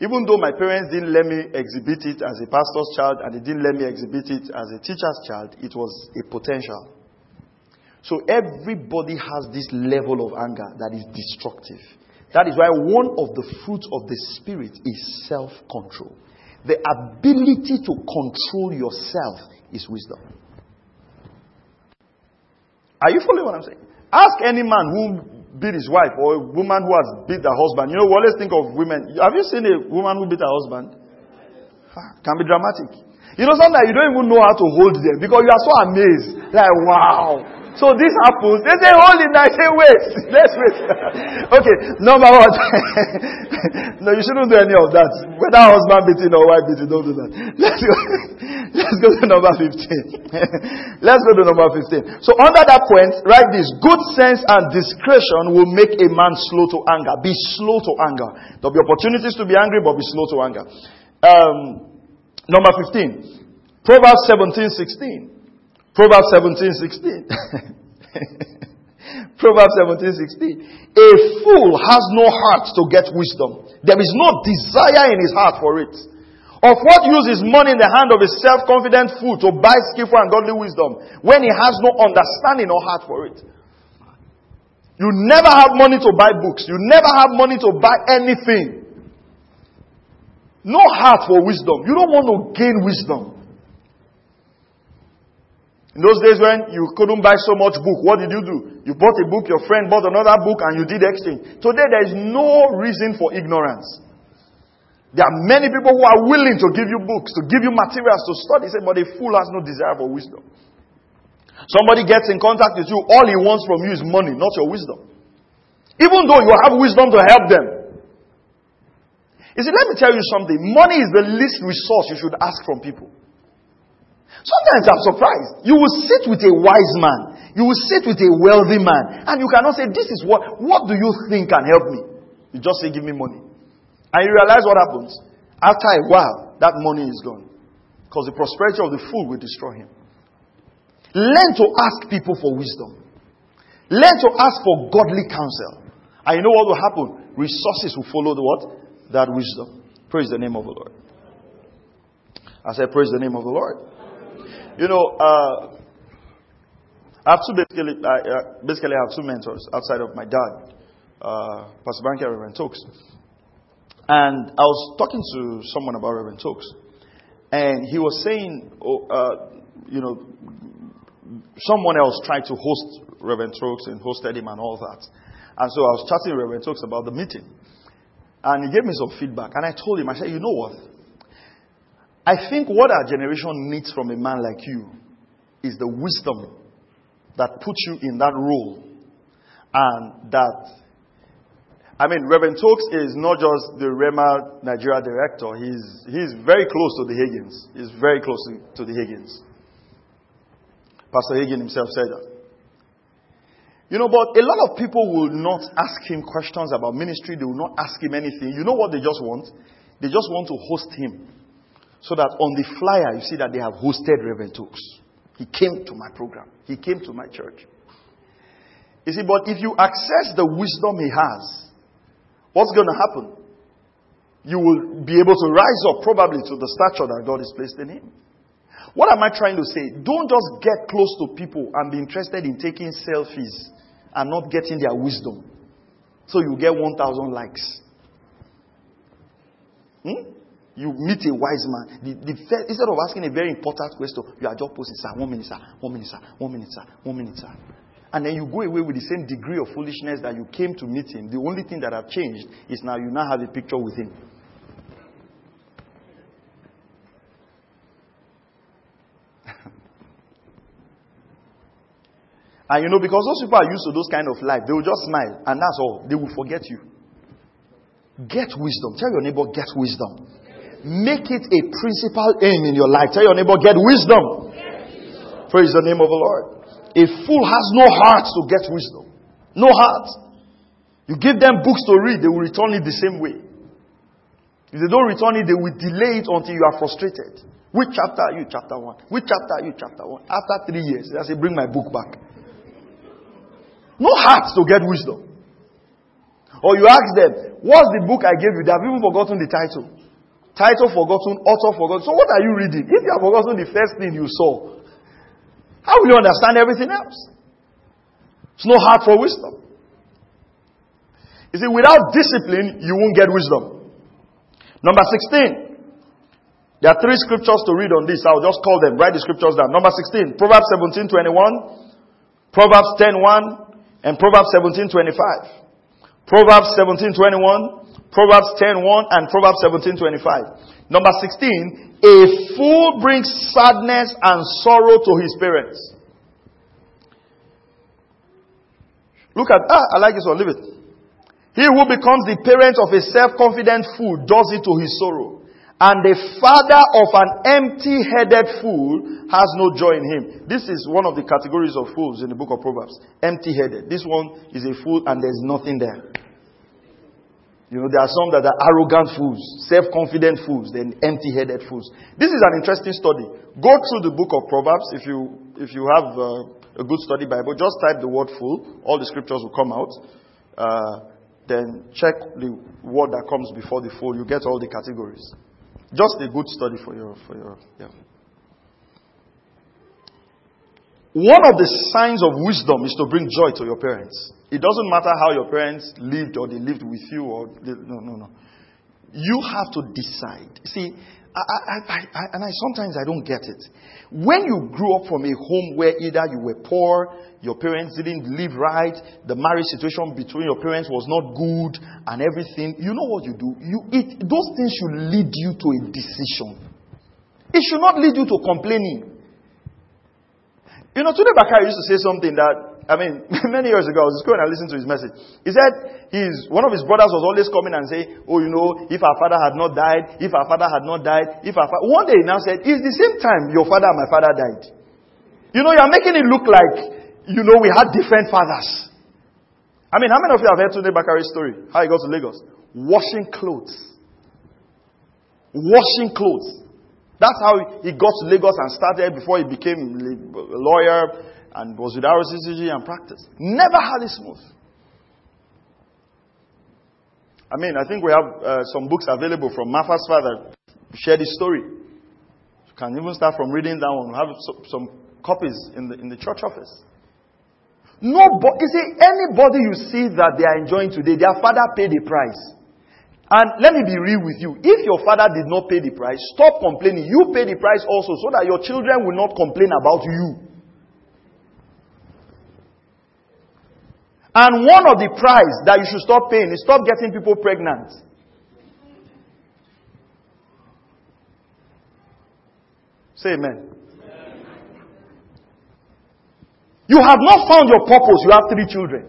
Even though my parents didn't let me exhibit it as a pastor's child and they didn't let me exhibit it as a teacher's child, it was a potential. So everybody has this level of anger that is destructive. That is why one of the fruits of the Spirit is self control. The ability to control yourself is wisdom. Are you following what I'm saying? Ask any man who beat his wife or a woman who has beat her husband. You know, we always think of women. Have you seen a woman who beat her husband? Can be dramatic. You know, sometimes you don't even know how to hold them because you are so amazed. Like, wow. So this happens. They say, hold it. I say, wait. Let's wait. okay, number one. no, you shouldn't do any of that. Whether husband beating or wife beating, don't do that. Let's go. Let's go to number 15. Let's go to number 15. So under that point, write this. Good sense and discretion will make a man slow to anger. Be slow to anger. There'll be opportunities to be angry, but be slow to anger. Um, number 15. Proverbs 17, 16. Proverbs 17, 16. Proverbs 17, 16. A fool has no heart to get wisdom. There is no desire in his heart for it. Of what use is money in the hand of a self-confident fool to buy skillful and godly wisdom when he has no understanding or heart for it? You never have money to buy books. You never have money to buy anything. No heart for wisdom. You don't want to gain wisdom. In those days when you couldn't buy so much book, what did you do? You bought a book, your friend bought another book, and you did exchange. Today there is no reason for ignorance. There are many people who are willing to give you books, to give you materials to study, but a fool has no desire for wisdom. Somebody gets in contact with you, all he wants from you is money, not your wisdom. Even though you have wisdom to help them. You see, let me tell you something. Money is the least resource you should ask from people. Sometimes I'm surprised. You will sit with a wise man. You will sit with a wealthy man. And you cannot say, this is what, what do you think can help me? You just say, give me money. And you realize what happens. After a while, that money is gone. Because the prosperity of the fool will destroy him. Learn to ask people for wisdom. Learn to ask for godly counsel. And you know what will happen? Resources will follow the what? That wisdom. Praise the name of the Lord. I said, praise the name of the Lord. You know, uh, I have two basically, I, uh, basically I have two mentors outside of my dad, uh, Pastor Banker Reverend Tokes. And I was talking to someone about Reverend Tokes, and he was saying, oh, uh, you know, someone else tried to host Reverend Tokes and hosted him and all that. And so I was chatting with Reverend Tokes about the meeting. And he gave me some feedback. And I told him, I said, you know what? I think what our generation needs from a man like you is the wisdom that puts you in that role. And that, I mean, Reverend Tokes is not just the Rhema Nigeria director, he's, he's very close to the Hagins. He's very close to, to the Hagins. Pastor Hagin himself said that. You know, but a lot of people will not ask him questions about ministry. They will not ask him anything. You know what they just want? They just want to host him. So that on the flyer, you see that they have hosted Reverend Tokes. He came to my program. He came to my church. You see, but if you access the wisdom he has, what's going to happen? You will be able to rise up probably to the stature that God has placed in him. What am I trying to say? Don't just get close to people and be interested in taking selfies and not getting their wisdom. So you get 1,000 likes. Hmm? You meet a wise man. The, the first, instead of asking a very important question, you are just posting, sir, one minute, sir, one minute, sir, one minute, sir, one minute, sir. And then you go away with the same degree of foolishness that you came to meet him. The only thing that have changed is now you now have a picture with him. and you know, because those people are used to those kind of life, they will just smile, and that's all. They will forget you. Get wisdom. Tell your neighbor, get wisdom. Make it a principal aim in your life. Tell your neighbor, get wisdom. Praise the name of the Lord. A fool has no heart to get wisdom. No heart. You give them books to read, they will return it the same way. If they don't return it, they will delay it until you are frustrated. Which chapter are you? Chapter 1. Which chapter are you? Chapter 1. After three years, they say, bring my book back. No heart to get wisdom. Or you ask them, what's the book I gave you? They have even forgotten the title. Title forgotten, author forgotten. So what are you reading? If you have forgotten the first thing you saw, how will you understand everything else? It's no heart for wisdom. You see, without discipline, you won't get wisdom. Number 16. There are three scriptures to read on this. I'll just call them. Write the scriptures down. Number 16. Proverbs 17, 21. Proverbs 10, 1. And Proverbs 17, 25. Proverbs 17, 21. Proverbs 10 1 and Proverbs 17:25. Number 16, a fool brings sadness and sorrow to his parents. Look at, ah, I like this one, leave it. He who becomes the parent of a self-confident fool does it to his sorrow. And the father of an empty-headed fool has no joy in him. This is one of the categories of fools in the book of Proverbs. Empty-headed. This one is a fool and there's nothing there. You know, there are some that are arrogant fools, self-confident fools, then empty-headed fools. This is an interesting study. Go through the book of Proverbs if you if you have uh, a good study Bible. Just type the word "fool." All the scriptures will come out. Uh, then check the word that comes before the fool. You get all the categories. Just a good study for your for your yeah. One of the signs of wisdom is to bring joy to your parents. It doesn't matter how your parents lived or they lived with you or they, no, no, no. You have to decide. See, I, I, I, and I sometimes I don't get it. When you grew up from a home where either you were poor, your parents didn't live right, the marriage situation between your parents was not good, and everything, you know what you do? You it, those things should lead you to a decision. It should not lead you to complaining. You know, Tunde Bakare used to say something that I mean, many years ago, I was going and listening to his message. He said his, one of his brothers was always coming and say, oh, you know, if our father had not died, if our father had not died, if our fa-. One day he now said, it's the same time your father and my father died. You know, you're making it look like, you know, we had different fathers. I mean, how many of you have heard Tunde Bakare's story? How he got to Lagos? Washing clothes. Washing clothes. That's how he got to Lagos and started before he became a lawyer and was with RCCG and practiced. Never had it smooth. I mean, I think we have uh, some books available from Martha's father. Share this story. You can even start from reading that one. We have some, some copies in the, in the church office. Nobody, you see, anybody you see that they are enjoying today, their father paid the price. And let me be real with you. If your father did not pay the price, stop complaining. You pay the price also so that your children will not complain about you. And one of the price that you should stop paying is stop getting people pregnant. Say amen. You have not found your purpose. You have three children.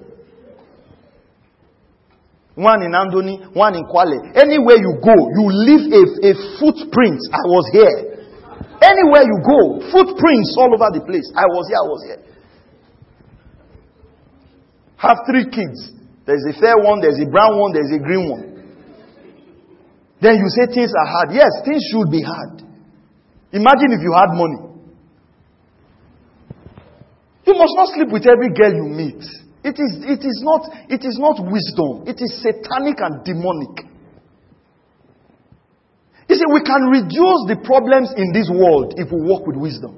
One in Andoni, one in Kwale. Anywhere you go, you leave a, a footprint. I was here. Anywhere you go, footprints all over the place. I was here, I was here have three kids. There's a fair one, there's a brown one, there's a green one. Then you say things are hard. Yes, things should be hard. Imagine if you had money. You must not sleep with every girl you meet. It is, it is, not, it is not wisdom. It is satanic and demonic. You see, we can reduce the problems in this world if we work with wisdom.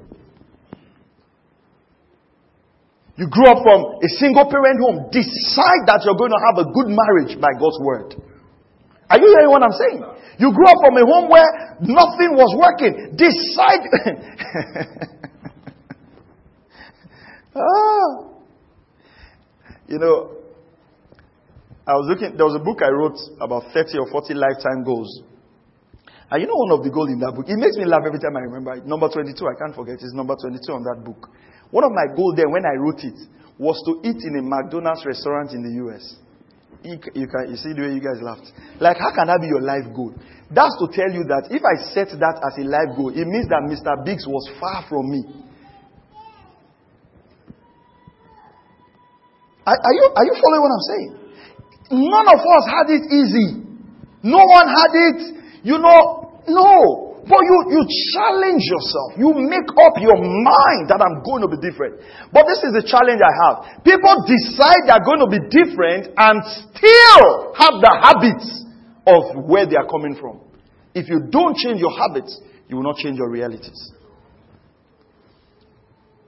You grew up from a single parent home. Decide that you're going to have a good marriage by God's word. Are you hearing what I'm saying? You grew up from a home where nothing was working. Decide. ah. You know, I was looking, there was a book I wrote about 30 or 40 lifetime goals. And you know one of the goals in that book? It makes me laugh every time I remember it. Number 22, I can't forget. It's number 22 on that book. One of my goals then, when I wrote it, was to eat in a McDonald's restaurant in the US. You, can, you see the way you guys laughed. Like, how can that be your life goal? That's to tell you that if I set that as a life goal, it means that Mr. Biggs was far from me. Are, are, you, are you following what I'm saying? None of us had it easy. No one had it, you know, no. But you, you challenge yourself. You make up your mind that I'm going to be different. But this is the challenge I have. People decide they're going to be different and still have the habits of where they are coming from. If you don't change your habits, you will not change your realities.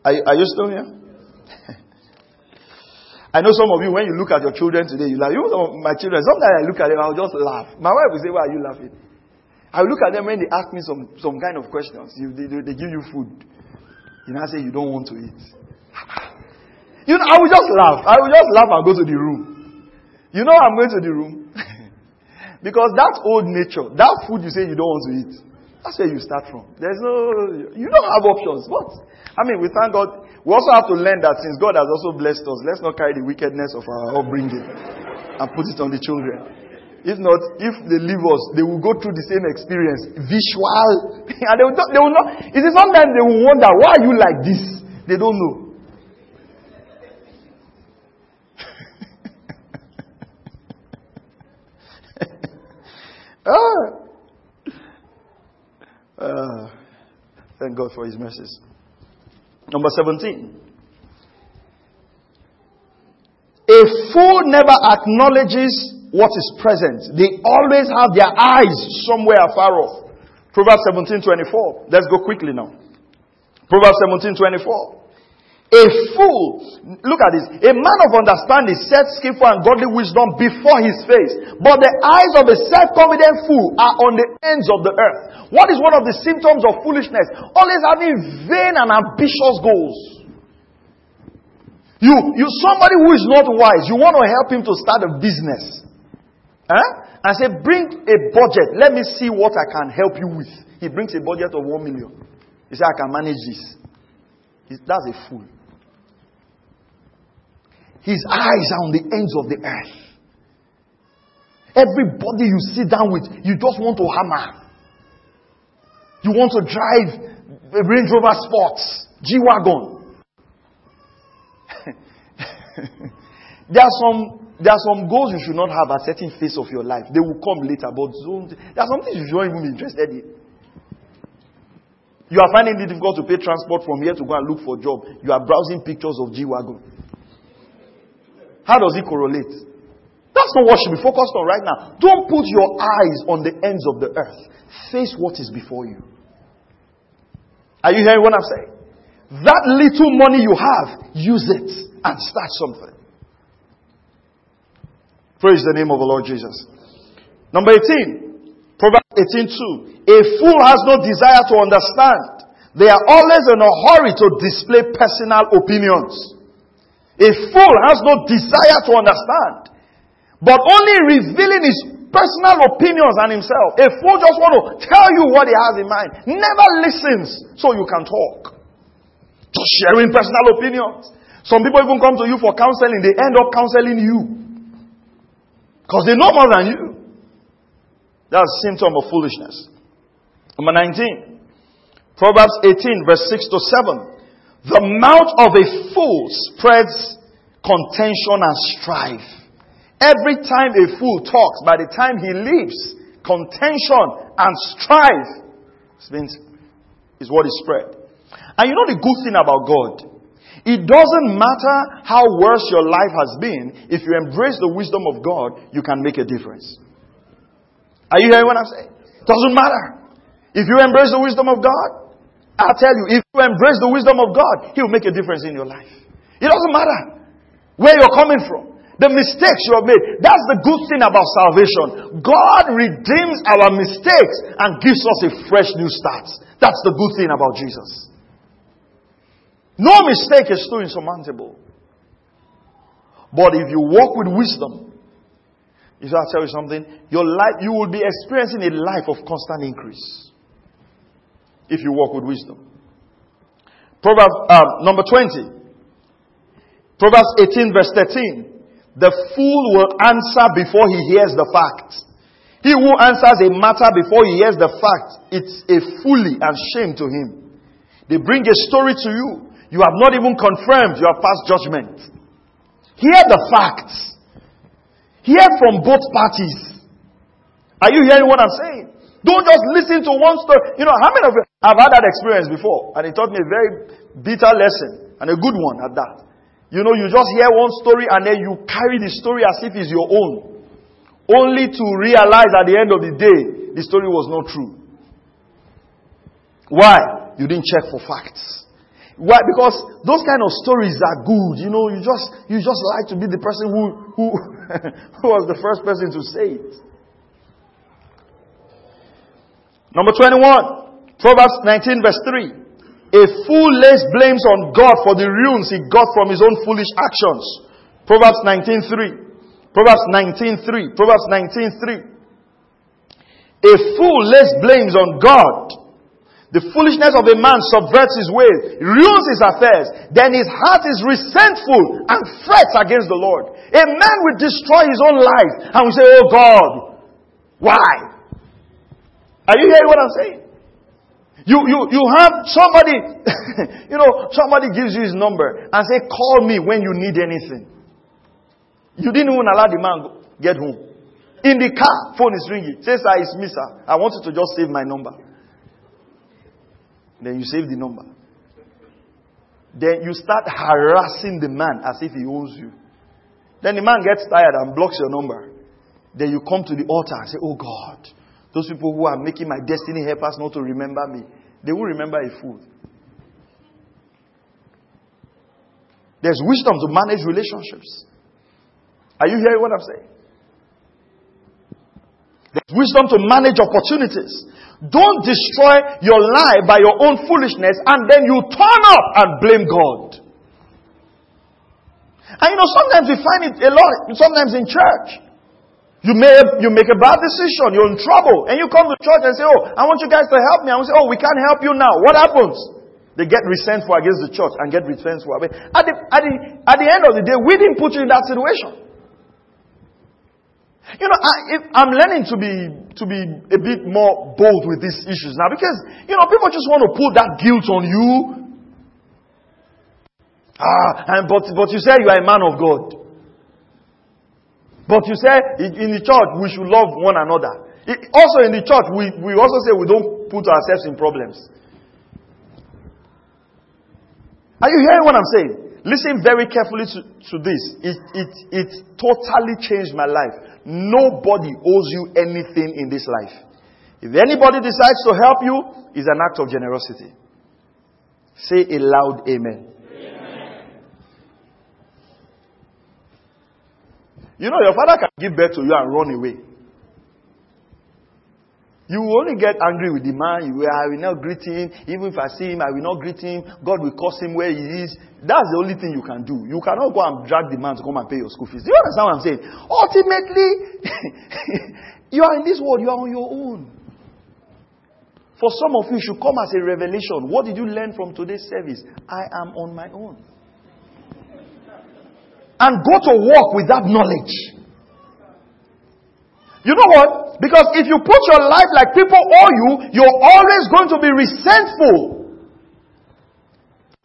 Are, are you still here? I know some of you, when you look at your children today, you laugh. Even some my children, sometimes I look at them, I'll just laugh. My wife will say, Why are you laughing? I look at them when they ask me some, some kind of questions. You, they, they give you food. You know, I say you don't want to eat. you know, I will just laugh. I will just laugh and go to the room. You know I'm going to the room? because that old nature, that food you say you don't want to eat, that's where you start from. There's no, you don't have options. What? I mean, we thank God. We also have to learn that since God has also blessed us, let's not carry the wickedness of our upbringing and put it on the children. If not, if they leave us, they will go through the same experience. Visual. and they will, not, they will not, it is sometimes they will wonder, why are you like this? They don't know. ah. Uh, thank God for his mercies. Number 17. A fool never acknowledges what is present. They always have their eyes somewhere far off. Proverbs 17:24. Let's go quickly now. Proverbs 17:24. A fool, look at this. A man of understanding sets skillful and godly wisdom before his face. But the eyes of a self-confident fool are on the ends of the earth. What is one of the symptoms of foolishness? Always having vain and ambitious goals. You, you, somebody who is not wise, you want to help him to start a business. Huh? And say, bring a budget. Let me see what I can help you with. He brings a budget of one million. He said, I can manage this. He's, That's a fool. His eyes are on the ends of the earth. Everybody you sit down with, you just want to hammer. You want to drive a Range Rover Sports, G Wagon. there are some there are some goals you should not have at certain phase of your life. They will come later, but there are some things you shouldn't even be interested in. You are finding it difficult to pay transport from here to go and look for a job. You are browsing pictures of G Wagon. How does it correlate? That's not what should be focused on right now. Don't put your eyes on the ends of the earth. Face what is before you. Are you hearing what I'm saying? That little money you have, use it and start something. Praise the name of the Lord Jesus. Number 18. Proverbs 18:2. A fool has no desire to understand. They are always in a hurry to display personal opinions. A fool has no desire to understand, but only revealing his personal opinions and himself. A fool just want to tell you what he has in mind. Never listens so you can talk. Just sharing personal opinions. Some people even come to you for counseling, they end up counseling you. Because they know more than you. That's a symptom of foolishness. Number 19. Proverbs 18, verse 6 to 7. The mouth of a fool spreads contention and strife. Every time a fool talks, by the time he leaves, contention and strife is what is spread. And you know the good thing about God? It doesn't matter how worse your life has been, if you embrace the wisdom of God, you can make a difference. Are you hearing what I'm saying? Doesn't matter. If you embrace the wisdom of God, I'll tell you, if you embrace the wisdom of God, He will make a difference in your life. It doesn't matter where you're coming from. The mistakes you have made. That's the good thing about salvation. God redeems our mistakes and gives us a fresh new start. That's the good thing about Jesus. No mistake is too insurmountable. But if you walk with wisdom, if I tell you something, your life, you will be experiencing a life of constant increase if you walk with wisdom. Proverbs um, number 20. Proverbs 18 verse 13. The fool will answer before he hears the fact. He who answers a matter before he hears the fact, it's a folly and shame to him. They bring a story to you. You have not even confirmed your past judgment. Hear the facts. Hear from both parties. Are you hearing what I'm saying? Don't just listen to one story. You know, how many of you have had that experience before? And it taught me a very bitter lesson and a good one at that. You know, you just hear one story and then you carry the story as if it's your own. Only to realize at the end of the day, the story was not true. Why? You didn't check for facts. Why? Because those kind of stories are good. You know, you just, you just like to be the person who, who, who was the first person to say it. Number 21, Proverbs 19 verse 3. A fool lays blames on God for the ruins he got from his own foolish actions. Proverbs 19.3. Proverbs 19.3. Proverbs 19.3. A fool lays blames on God. The foolishness of a man subverts his ways, ruins his affairs. Then his heart is resentful and frets against the Lord. A man will destroy his own life and will say, Oh God, why? Are you hearing what I'm saying? You, you, you have somebody, you know, somebody gives you his number and say, call me when you need anything. You didn't even allow the man get home. In the car, phone is ringing. Says, sir, it's me, sir. I want you to just save my number. Then you save the number. Then you start harassing the man as if he owes you. Then the man gets tired and blocks your number. Then you come to the altar and say, Oh God, those people who are making my destiny help us not to remember me, they will remember a fool. There's wisdom to manage relationships. Are you hearing what I'm saying? There's wisdom to manage opportunities. Don't destroy your life by your own foolishness and then you turn up and blame God. And you know, sometimes we find it a lot, sometimes in church. You may you make a bad decision, you're in trouble, and you come to church and say, Oh, I want you guys to help me. I want to say, Oh, we can't help you now. What happens? They get resentful against the church and get resentful. At the, at, the, at the end of the day, we didn't put you in that situation. You know, I, am learning to be to be a bit more bold with these issues now because you know people just want to put that guilt on you. Ah, and but but you say you are a man of God. But you say in the church we should love one another. It, also in the church we, we also say we don't put ourselves in problems. Are you hearing what I'm saying? Listen very carefully to, to this. It, it, it totally changed my life. Nobody owes you anything in this life. If anybody decides to help you, it's an act of generosity. Say a loud amen. amen. You know, your father can give birth to you and run away. You will only get angry with the man. You will, I will not greet him. Even if I see him, I will not greet him. God will curse him where he is. That's the only thing you can do. You cannot go and drag the man to come and pay your school fees. Do you understand what I'm saying? Ultimately, you are in this world, you are on your own. For some of you, should come as a revelation. What did you learn from today's service? I am on my own. And go to work with that knowledge. You know what? Because if you put your life like people owe you, you're always going to be resentful.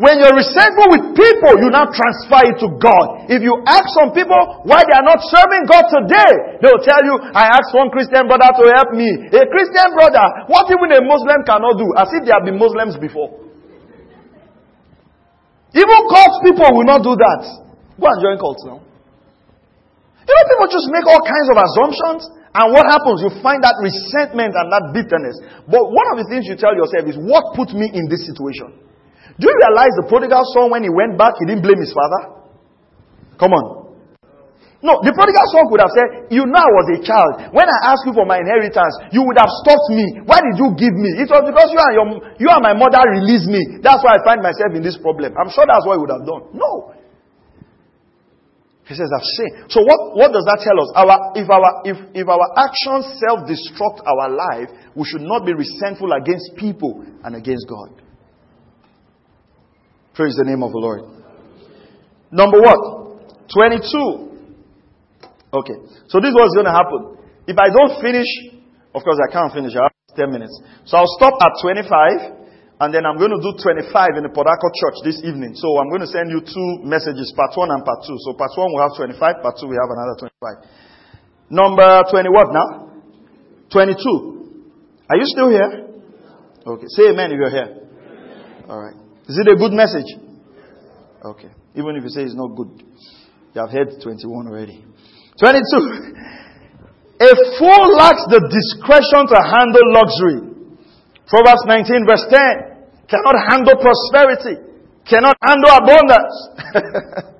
When you're resentful with people, you now transfer it to God. If you ask some people why they are not serving God today, they will tell you, I asked one Christian brother to help me. A Christian brother, what even a Muslim cannot do, as if they have been Muslims before. Even cult people will not do that. Go and join cults now. You know, people just make all kinds of assumptions. And what happens? You find that resentment and that bitterness. But one of the things you tell yourself is, what put me in this situation? Do you realize the prodigal son, when he went back, he didn't blame his father? Come on. No, the prodigal son could have said, You know I was a child. When I asked you for my inheritance, you would have stopped me. Why did you give me? It was because you and, your, you and my mother released me. That's why I find myself in this problem. I'm sure that's what he would have done. No. He says, I've sinned. So what, what does that tell us? Our, if, our, if, if our actions self-destruct our life, we should not be resentful against people and against God. Praise the name of the Lord. Number what? 22. Okay. So this was going to happen. If I don't finish, of course I can't finish. I have 10 minutes. So I'll stop at 25. And then I'm going to do 25 in the Harcourt church this evening. So I'm going to send you two messages, part one and part two. So part one we have 25, part two we have another 25. Number 20 what now? 22. Are you still here? Okay. Say amen if you're here. Alright. Is it a good message? Okay. Even if you say it's not good. You have heard 21 already. 22. A fool lacks the discretion to handle luxury. Proverbs 19 verse 10 cannot handle prosperity, cannot handle abundance.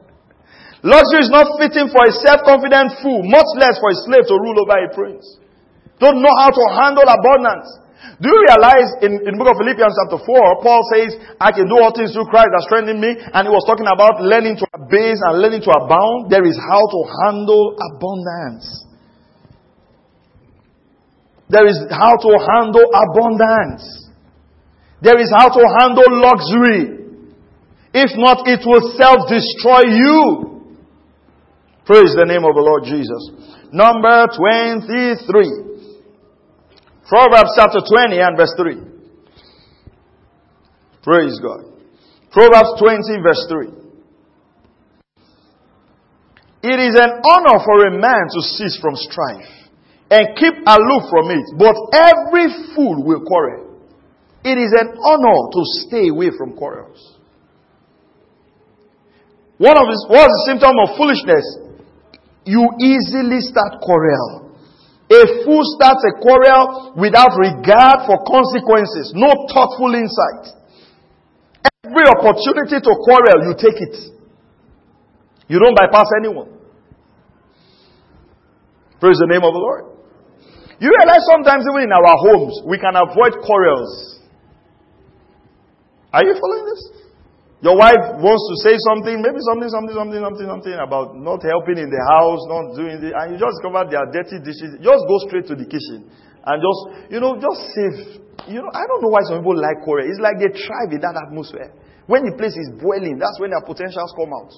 Luxury is not fitting for a self-confident fool, much less for a slave to rule over a prince. Don't know how to handle abundance. Do you realize in, in the book of Philippians chapter 4, Paul says, I can do all things through Christ that strengthen me. And he was talking about learning to abase and learning to abound. There is how to handle abundance. There is how to handle abundance. There is how to handle luxury. If not, it will self-destroy you. Praise the name of the Lord Jesus. Number 23. Proverbs chapter 20 and verse 3. Praise God. Proverbs 20 verse 3. It is an honor for a man to cease from strife and keep aloof from it, but every fool will quarrel. It is an honor to stay away from quarrels. One of the, what's the symptom of foolishness? You easily start quarrel. A fool starts a quarrel without regard for consequences, no thoughtful insight. Every opportunity to quarrel, you take it. You don't bypass anyone. Praise the name of the Lord. You realize sometimes even in our homes, we can avoid quarrels. Are you following this? Your wife wants to say something, maybe something, something, something, something, something about not helping in the house, not doing the, and you just cover their dirty dishes. Just go straight to the kitchen and just, you know, just save. You know, I don't know why some people like Korea. It's like they thrive in that atmosphere. When the place is boiling, that's when their potentials come out.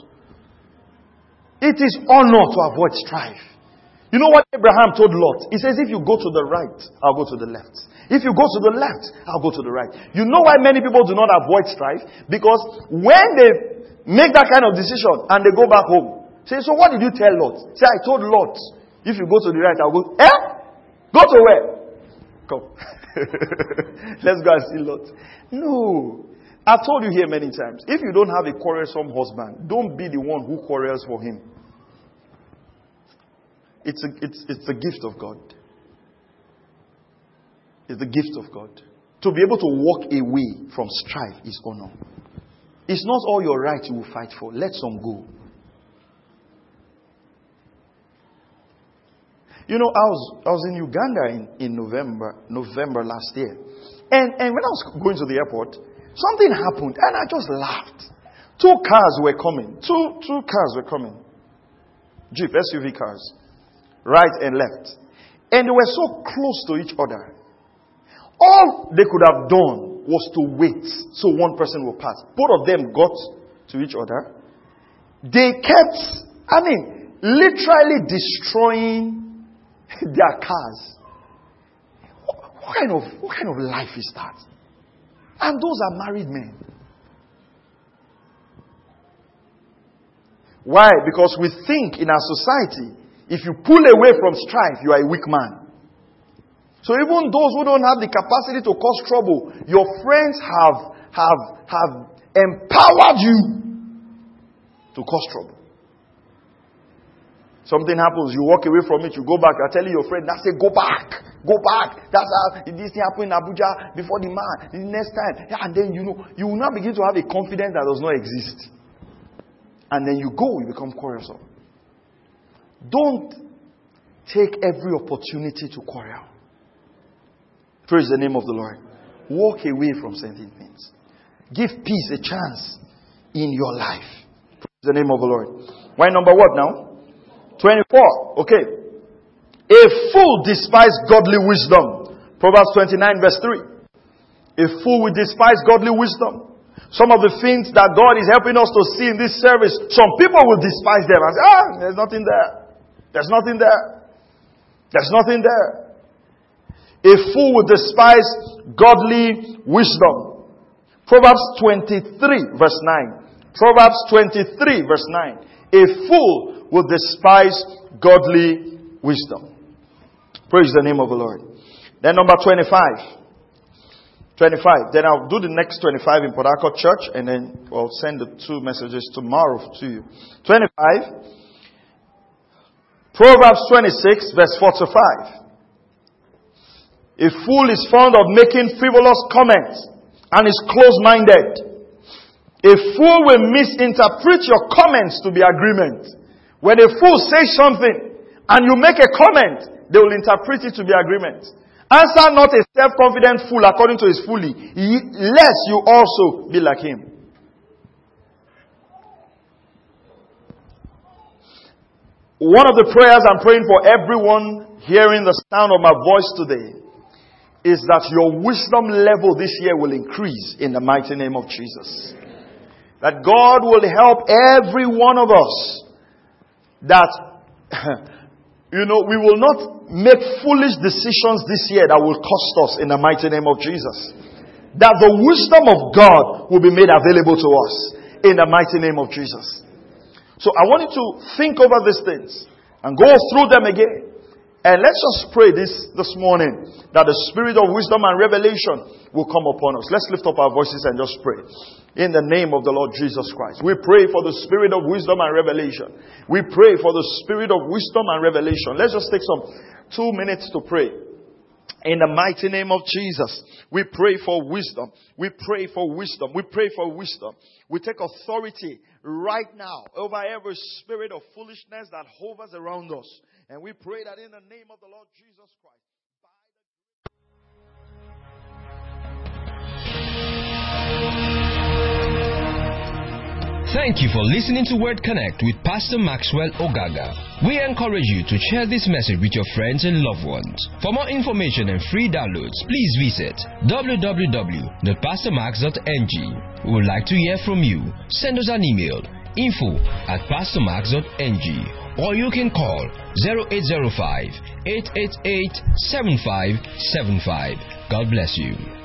It is honor to avoid strife. You know what Abraham told Lot? He says, if you go to the right, I'll go to the left. If you go to the left, I'll go to the right. You know why many people do not avoid strife? Because when they make that kind of decision and they go back home, say, so what did you tell Lot? Say, I told Lot, if you go to the right, I'll go, eh? Go to where? Come. Let's go and see Lot. No. I've told you here many times. If you don't have a quarrelsome husband, don't be the one who quarrels for him. It's a, it's, it's a gift of God. It's the gift of God. To be able to walk away from strife is honor. It's not all your right you will fight for. Let some go. You know, I was, I was in Uganda in, in November, November last year. And, and when I was going to the airport, something happened and I just laughed. Two cars were coming. Two, two cars were coming. Jeep, SUV cars right and left. And they were so close to each other. All they could have done was to wait so one person will pass. Both of them got to each other. They kept, I mean, literally destroying their cars. What kind of, what kind of life is that? And those are married men. Why? Because we think in our society if you pull away from strife, you are a weak man. So even those who don't have the capacity to cause trouble, your friends have, have, have empowered you to cause trouble. Something happens, you walk away from it, you go back, I tell telling your friend, that's it, go back, go back. That's how this thing happened in Abuja before the man, the next time. And then you know, you will now begin to have a confidence that does not exist. And then you go, you become quarrelsome. Don't take every opportunity to quarrel. Praise the name of the Lord. Walk away from certain things. Give peace a chance in your life. Praise the name of the Lord. Why number what now? 24. Okay. A fool despises godly wisdom. Proverbs 29 verse 3. A fool will despise godly wisdom. Some of the things that God is helping us to see in this service, some people will despise them and say, ah, there's nothing there. There's nothing there. There's nothing there. A fool will despise godly wisdom. Proverbs 23 verse 9. Proverbs 23 verse 9. A fool will despise godly wisdom. Praise the name of the Lord. Then number 25. 25. Then I'll do the next 25 in Port Church and then I'll send the two messages tomorrow to you. 25. Proverbs 26 verse 4 to 5. A fool is fond of making frivolous comments and is close-minded. A fool will misinterpret your comments to be agreement. When a fool says something and you make a comment, they will interpret it to be agreement. Answer not a self-confident fool according to his folly, lest you also be like him. One of the prayers I'm praying for everyone hearing the sound of my voice today is that your wisdom level this year will increase in the mighty name of Jesus. That God will help every one of us that, you know, we will not make foolish decisions this year that will cost us in the mighty name of Jesus. That the wisdom of God will be made available to us in the mighty name of Jesus. So I want you to think over these things and go through them again. And let's just pray this this morning that the spirit of wisdom and revelation will come upon us. Let's lift up our voices and just pray. In the name of the Lord Jesus Christ. We pray for the spirit of wisdom and revelation. We pray for the spirit of wisdom and revelation. Let's just take some two minutes to pray. In the mighty name of Jesus, we pray for wisdom. We pray for wisdom. We pray for wisdom. We take authority right now over every spirit of foolishness that hovers around us. And we pray that in the name of the Lord Jesus Christ. Thank you for listening to Word Connect with Pastor Maxwell Ogaga. We encourage you to share this message with your friends and loved ones. For more information and free downloads, please visit www.pastormax.ng. We would like to hear from you. Send us an email info at pastormax.ng or you can call 0805 888 7575. God bless you.